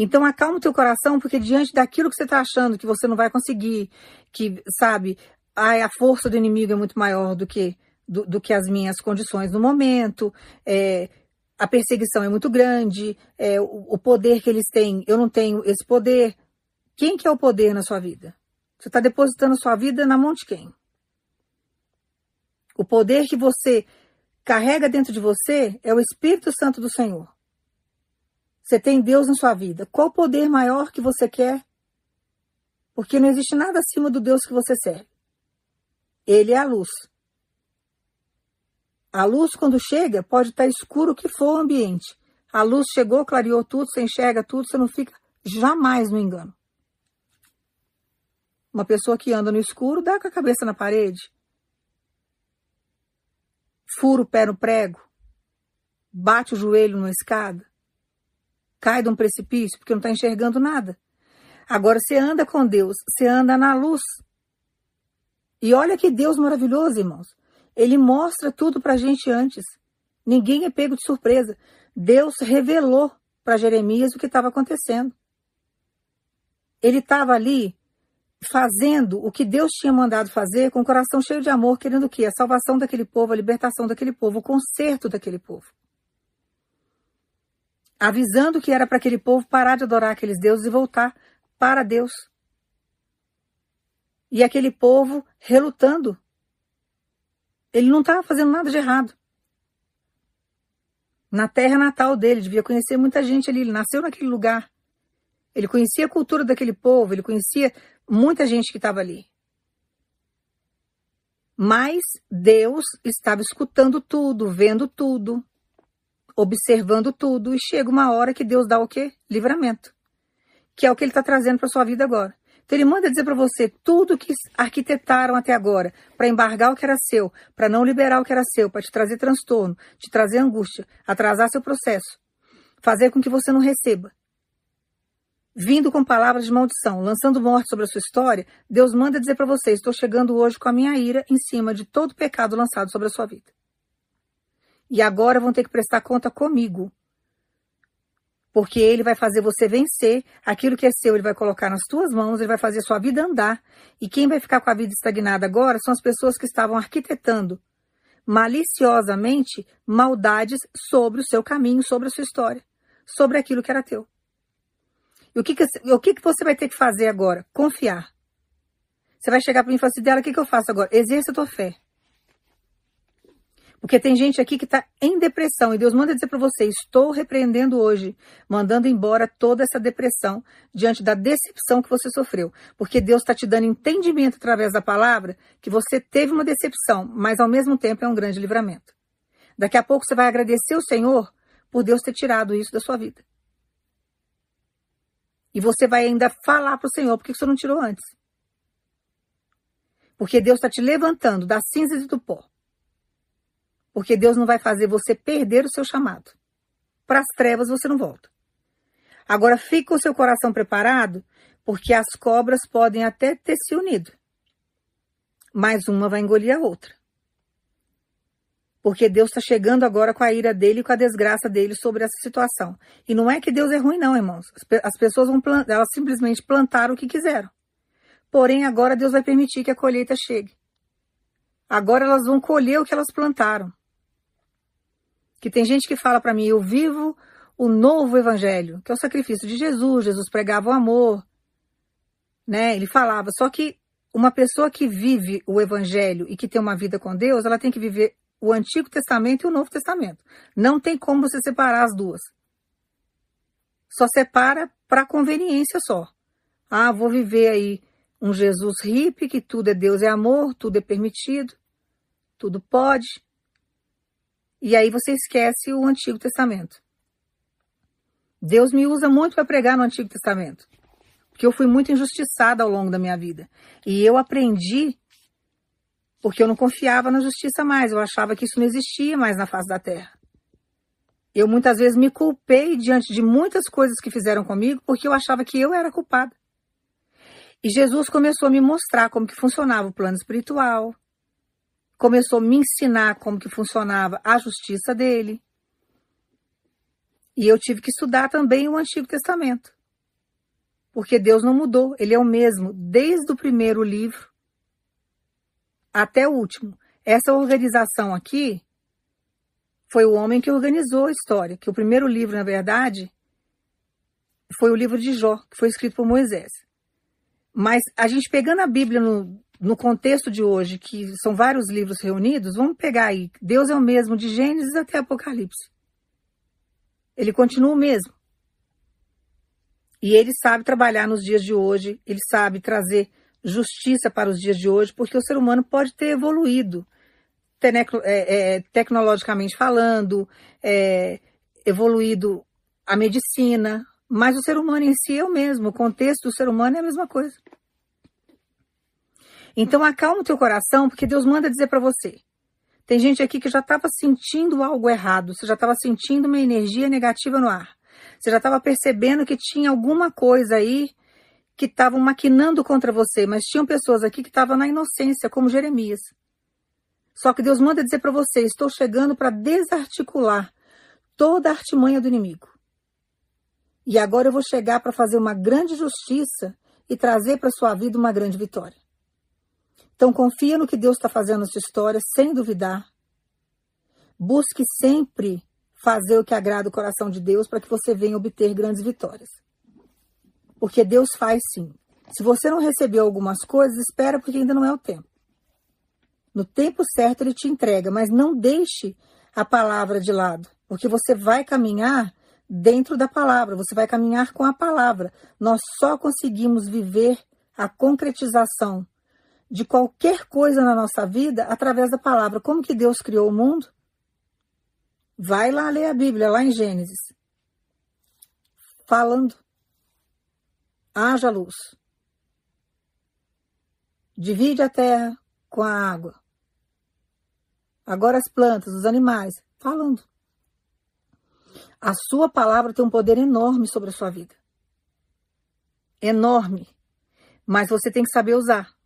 Então acalma o teu coração, porque diante daquilo que você está achando que você não vai conseguir, que, sabe, ai, a força do inimigo é muito maior do que, do, do que as minhas condições no momento, é, a perseguição é muito grande, é, o, o, poder que eles têm, eu não tenho esse poder. Quem que é o poder na sua vida? Você está depositando sua vida na mão de quem? O poder que você carrega dentro de você é o Espírito Santo do Senhor. Você tem Deus na sua vida. Qual poder maior que você quer? Porque não existe nada acima do Deus que você serve. Ele é a luz. A luz, quando chega, pode estar escuro o que for o ambiente. A luz chegou, clareou tudo, você enxerga tudo, você não fica jamais no engano. Uma pessoa que anda no escuro dá com a cabeça na parede, fura o pé no prego, bate o joelho numa escada, cai de um precipício porque não está enxergando nada. Agora você anda com Deus, você anda na luz. E olha que Deus maravilhoso, irmãos. Ele mostra tudo para a gente antes. Ninguém é pego de surpresa. Deus revelou para Jeremias o que estava acontecendo. Ele estava ali fazendo o que Deus tinha mandado fazer com o coração cheio de amor, querendo o quê? A salvação daquele povo, a libertação daquele povo, o conserto daquele povo avisando que era para aquele povo parar de adorar aqueles deuses e voltar para Deus. E aquele povo relutando. Ele não estava fazendo nada de errado. Na terra natal dele, devia conhecer muita gente ali. Ele nasceu naquele lugar. Ele conhecia a cultura daquele povo, ele conhecia muita gente que estava ali. Mas Deus estava escutando tudo, vendo tudo observando tudo, e chega uma hora que Deus dá o quê? Livramento. Que é o que ele está trazendo para sua vida agora. Então ele manda dizer para você tudo que arquitetaram até agora, para embargar o que era seu, para não liberar o que era seu, para te trazer transtorno, te trazer angústia, atrasar seu processo, fazer com que você não receba. Vindo com palavras de maldição, lançando morte sobre a sua história, Deus manda dizer para você: estou chegando hoje com a minha ira em cima de todo pecado lançado sobre a sua vida. E agora vão ter que prestar conta comigo. Porque ele vai fazer você vencer aquilo que é seu, ele vai colocar nas tuas mãos, ele vai fazer sua vida andar. E quem vai ficar com a vida estagnada agora são as pessoas que estavam arquitetando maliciosamente maldades sobre o seu caminho, sobre a sua história, sobre aquilo que era teu. E o que, que, o que, que você vai ter que fazer agora? Confiar. Você vai chegar para mim e falar assim, dela, o que, que eu faço agora? Exerça a tua fé. Porque tem gente aqui que está em depressão e Deus manda dizer para você: estou repreendendo hoje, mandando embora toda essa depressão diante da decepção que você sofreu. Porque Deus está te dando entendimento através da palavra que você teve uma decepção, mas ao mesmo tempo é um grande livramento. Daqui a pouco você vai agradecer o Senhor por Deus ter tirado isso da sua vida. E você vai ainda falar para o Senhor: por que você não tirou antes? Porque Deus está te levantando das cinzas e do pó porque Deus não vai fazer você perder o seu chamado. Para as trevas você não volta. Agora com o seu coração preparado, porque as cobras podem até ter se unido. Mas uma vai engolir a outra. Porque Deus está chegando agora com a ira dele e com a desgraça dele sobre essa situação. E não é que Deus é ruim, não, irmãos. As pessoas vão plantar, elas simplesmente plantaram o que quiseram. Porém, agora Deus vai permitir que a colheita chegue. Agora elas vão colher o que elas plantaram. Que tem gente que fala para mim, eu vivo o novo evangelho, que é o sacrifício de Jesus, Jesus pregava o amor, né? Ele falava, só que uma pessoa que vive o evangelho e que tem uma vida com Deus, ela tem que viver o Antigo Testamento e o Novo Testamento. Não tem como você separar as duas. Só separa para conveniência só. Ah, vou viver aí um Jesus hippie, que tudo é Deus é amor, tudo é permitido, tudo pode. E aí você esquece o Antigo Testamento. Deus me usa muito para pregar no Antigo Testamento, porque eu fui muito injustiçada ao longo da minha vida. E eu aprendi porque eu não confiava na justiça mais, eu achava que isso não existia mais na face da terra. Eu muitas vezes me culpei diante de muitas coisas que fizeram comigo porque eu achava que eu era culpada. E Jesus começou a me mostrar como que funcionava o plano espiritual, começou a me ensinar como que funcionava a justiça dele. E eu tive que estudar também o Antigo Testamento. Porque Deus não mudou, ele é o mesmo desde o primeiro livro até o último. Essa organização aqui foi o homem que organizou a história, que o primeiro livro, na verdade, foi o livro de Jó, que foi escrito por Moisés. Mas a gente pegando a Bíblia no, no contexto de hoje, que são vários livros reunidos, vamos pegar aí. Deus é o mesmo de Gênesis até Apocalipse. Ele continua o mesmo. E ele sabe trabalhar nos dias de hoje, ele sabe trazer justiça para os dias de hoje, porque o ser humano pode ter evoluído é, é, tecnologicamente falando, é, evoluído a medicina, mas o ser humano em si é o mesmo, o contexto do ser humano é a mesma coisa. Então acalma o teu coração, porque Deus manda dizer para você. Tem gente aqui que já estava sentindo algo errado, você já estava sentindo uma energia negativa no ar. Você já estava percebendo que tinha alguma coisa aí que estavam maquinando contra você, mas tinham pessoas aqui que estavam na inocência, como Jeremias. Só que Deus manda dizer para você: estou chegando para desarticular toda a artimanha do inimigo. E agora eu vou chegar para fazer uma grande justiça e trazer para sua vida uma grande vitória. Então confia no que Deus está fazendo na sua história, sem duvidar. Busque sempre fazer o que agrada o coração de Deus para que você venha obter grandes vitórias. Porque Deus faz sim. Se você não recebeu algumas coisas, espera porque ainda não é o tempo. No tempo certo ele te entrega, mas não deixe a palavra de lado, porque você vai caminhar dentro da palavra, você vai caminhar com a palavra. Nós só conseguimos viver a concretização de qualquer coisa na nossa vida através da palavra. Como que Deus criou o mundo? Vai lá ler a Bíblia, lá em Gênesis. Falando haja luz. Divide a terra com a água. Agora as plantas, os animais, falando. A sua palavra tem um poder enorme sobre a sua vida. Enorme. Mas você tem que saber usar.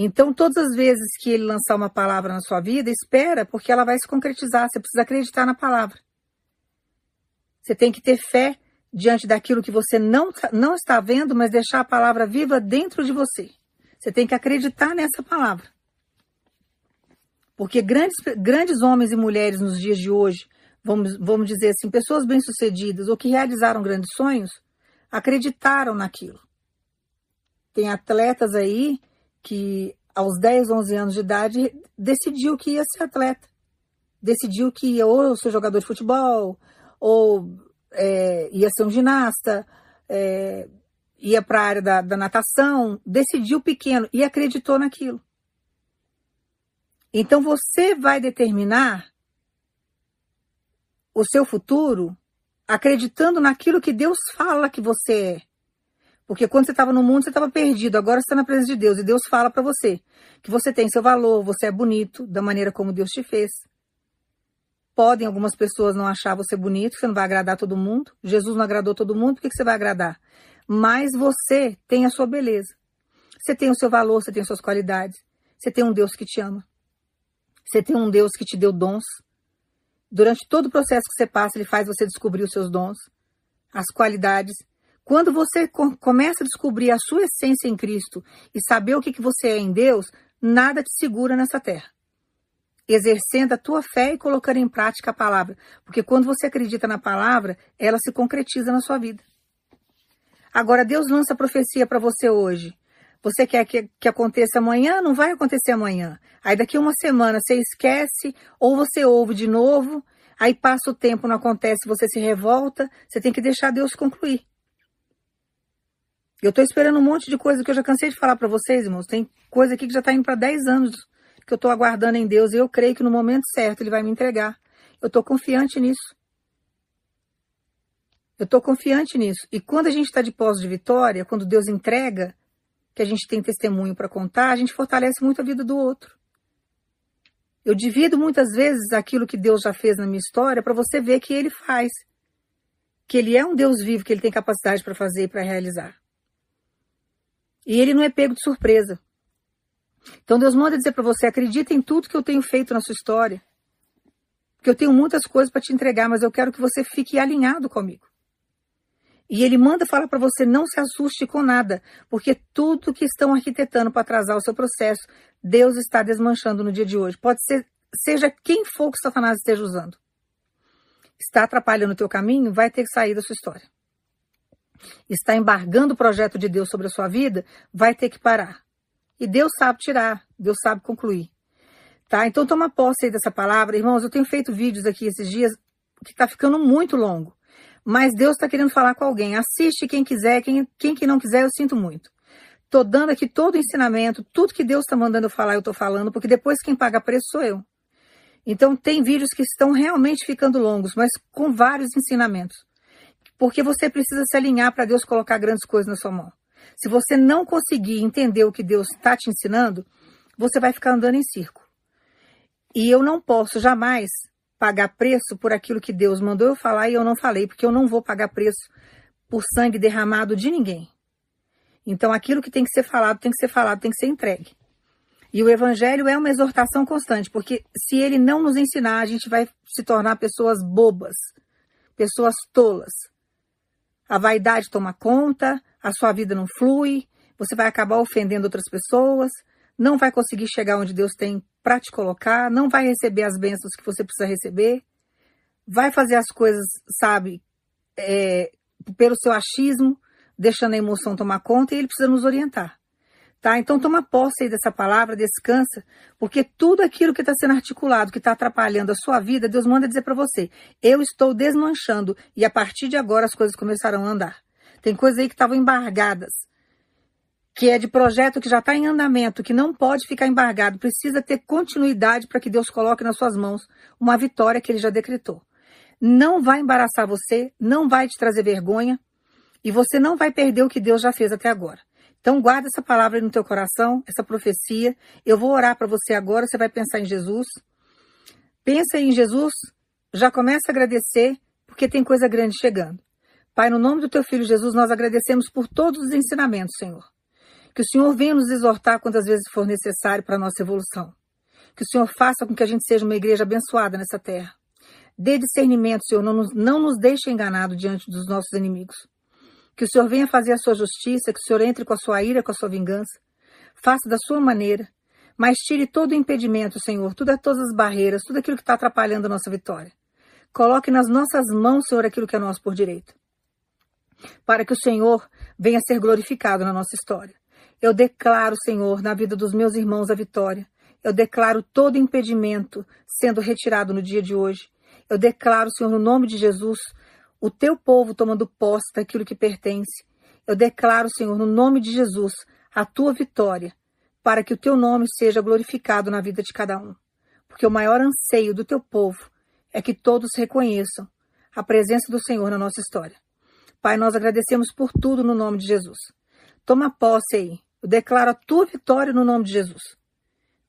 Então, todas as vezes que ele lançar uma palavra na sua vida, espera, porque ela vai se concretizar. Você precisa acreditar na palavra. Você tem que ter fé diante daquilo que você não, não está vendo, mas deixar a palavra viva dentro de você. Você tem que acreditar nessa palavra. Porque grandes, grandes homens e mulheres nos dias de hoje, vamos, vamos dizer assim, pessoas bem-sucedidas ou que realizaram grandes sonhos, acreditaram naquilo. Tem atletas aí que aos 10, 11 anos de idade decidiu que ia ser atleta. Decidiu que ia ou ser jogador de futebol, ou é, ia ser um ginasta, é, ia para a área da, da natação, decidiu pequeno e acreditou naquilo. Então você vai determinar o seu futuro acreditando naquilo que Deus fala que você é. Porque quando você estava no mundo, você estava perdido. Agora você está na presença de Deus. E Deus fala para você que você tem seu valor, você é bonito da maneira como Deus te fez. Podem algumas pessoas não achar você bonito, você não vai agradar todo mundo. Jesus não agradou todo mundo, por que, que você vai agradar? Mas você tem a sua beleza. Você tem o seu valor, você tem as suas qualidades. Você tem um Deus que te ama. Você tem um Deus que te deu dons. Durante todo o processo que você passa, ele faz você descobrir os seus dons, as qualidades. Quando você começa a descobrir a sua essência em Cristo e saber o que, você é em Deus, nada te segura nessa terra exercendo a tua fé e colocando em prática a palavra. Porque quando você acredita na palavra, ela se concretiza na sua vida. Agora, Deus lança profecia para você hoje. Você quer que, que aconteça amanhã? Não vai acontecer amanhã. Aí daqui uma semana você esquece, ou você ouve de novo, aí passa o tempo, não acontece, você se revolta, você tem que deixar Deus concluir. Eu estou esperando um monte de coisa que eu já cansei de falar para vocês, irmãos. Tem coisa aqui que já está indo para 10 anos que eu estou aguardando em Deus e eu creio que no momento certo Ele vai me entregar. Eu estou confiante nisso. Eu estou confiante nisso. E quando a gente está de pós de vitória, quando Deus entrega, que a gente tem testemunho para contar, a gente fortalece muito a vida do outro. Eu divido muitas vezes aquilo que Deus já fez na minha história para você ver que Ele faz. Que Ele é um Deus vivo, que Ele tem capacidade para fazer e para realizar. E Ele não é pego de surpresa. Então Deus manda dizer para você: acredita em tudo que eu tenho feito na sua história. Porque eu tenho muitas coisas para te entregar, mas eu quero que você fique alinhado comigo. E ele manda falar para você não se assuste com nada, porque tudo que estão arquitetando para atrasar o seu processo, Deus está desmanchando no dia de hoje. Pode ser, seja quem for que Satanás esteja usando. Está atrapalhando o teu caminho, vai ter que sair da sua história. Está embargando o projeto de Deus sobre a sua vida, vai ter que parar. E Deus sabe tirar, Deus sabe concluir. Tá? Então toma posse aí dessa palavra. Irmãos, eu tenho feito vídeos aqui esses dias que está ficando muito longo. Mas Deus está querendo falar com alguém. Assiste quem quiser, quem, quem que não quiser, eu sinto muito. Tô dando aqui todo o ensinamento, tudo que Deus está mandando eu falar, eu estou falando, porque depois quem paga preço sou eu. Então tem vídeos que estão realmente ficando longos, mas com vários ensinamentos. Porque você precisa se alinhar para Deus colocar grandes coisas na sua mão. Se você não conseguir entender o que Deus está te ensinando, você vai ficar andando em circo. E eu não posso jamais pagar preço por aquilo que Deus mandou eu falar e eu não falei, porque eu não vou pagar preço por sangue derramado de ninguém. Então, aquilo que tem que ser falado, tem que ser falado, tem que ser entregue. E o evangelho é uma exortação constante, porque se ele não nos ensinar, a gente vai se tornar pessoas bobas, pessoas tolas. A vaidade toma conta, a sua vida não flui, você vai acabar ofendendo outras pessoas, não vai conseguir chegar onde Deus tem para te colocar, não vai receber as bênçãos que você precisa receber, vai fazer as coisas, sabe, é, pelo seu achismo, deixando a emoção tomar conta e ele precisa nos orientar. Tá? Então toma posse aí dessa palavra, descansa, porque tudo aquilo que está sendo articulado, que está atrapalhando a sua vida, Deus manda dizer para você: eu estou desmanchando e a partir de agora as coisas começarão a andar. Tem coisas aí que estavam embargadas, que é de projeto que já está em andamento, que não pode ficar embargado, precisa ter continuidade para que Deus coloque nas suas mãos uma vitória que ele já decretou. Não vai embaraçar você, não vai te trazer vergonha e você não vai perder o que Deus já fez até agora. Então guarda essa palavra no teu coração, essa profecia. Eu vou orar para você agora, você vai pensar em Jesus. Pensa em Jesus, já começa a agradecer, porque tem coisa grande chegando. Pai, no nome do teu filho Jesus, nós agradecemos por todos os ensinamentos, Senhor. Que o Senhor venha nos exortar quantas vezes for necessário para a nossa evolução. Que o Senhor faça com que a gente seja uma igreja abençoada nessa terra. Dê discernimento, Senhor, não nos, não nos deixe enganado diante dos nossos inimigos. Que o Senhor venha fazer a sua justiça, que o Senhor entre com a sua ira, com a sua vingança. Faça da sua maneira, mas tire todo o impedimento, Senhor, tudo, todas as barreiras, tudo aquilo que está atrapalhando a nossa vitória. Coloque nas nossas mãos, Senhor, aquilo que é nosso por direito. Para que o Senhor venha ser glorificado na nossa história. Eu declaro, Senhor, na vida dos meus irmãos a vitória. Eu declaro todo impedimento sendo retirado no dia de hoje. Eu declaro, Senhor, no nome de Jesus, o teu povo tomando posse daquilo que pertence. Eu declaro, Senhor, no nome de Jesus, a tua vitória, para que o teu nome seja glorificado na vida de cada um. Porque o maior anseio do teu povo é que todos reconheçam a presença do Senhor na nossa história. Pai, nós agradecemos por tudo no nome de Jesus. Toma posse aí eu declaro a tua vitória no nome de Jesus.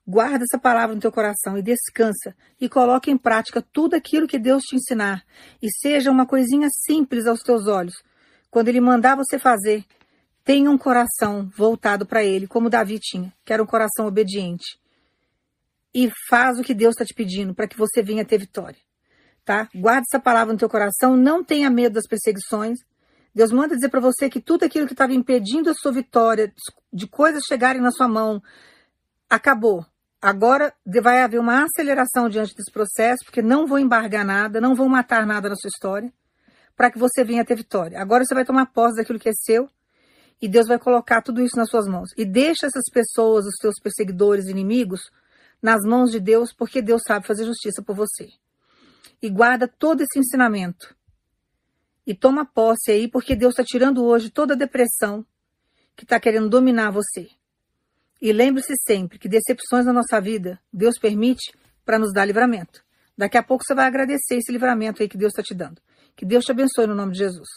Guarda essa palavra no teu coração e descansa e coloque em prática tudo aquilo que Deus te ensinar e seja uma coisinha simples aos teus olhos. Quando ele mandar você fazer, tenha um coração voltado para ele, como Davi tinha, que era um coração obediente. E faz o que Deus está te pedindo para que você venha ter vitória. Tá? Guarda essa palavra no teu coração, não tenha medo das perseguições, Deus manda dizer para você que tudo aquilo que estava impedindo a sua vitória, de coisas chegarem na sua mão, acabou. Agora vai haver uma aceleração diante desse processo, porque não vão embargar nada, não vão matar nada na sua história, para que você venha ter vitória. Agora você vai tomar posse daquilo que é seu e Deus vai colocar tudo isso nas suas mãos. E deixa essas pessoas, os seus perseguidores, inimigos, nas mãos de Deus, porque Deus sabe fazer justiça por você. E guarda todo esse ensinamento e toma posse aí, porque Deus está tirando hoje toda a depressão que está querendo dominar você. E lembre-se sempre que decepções na nossa vida, Deus permite para nos dar livramento. Daqui a pouco você vai agradecer esse livramento aí que Deus está te dando. Que Deus te abençoe no nome de Jesus.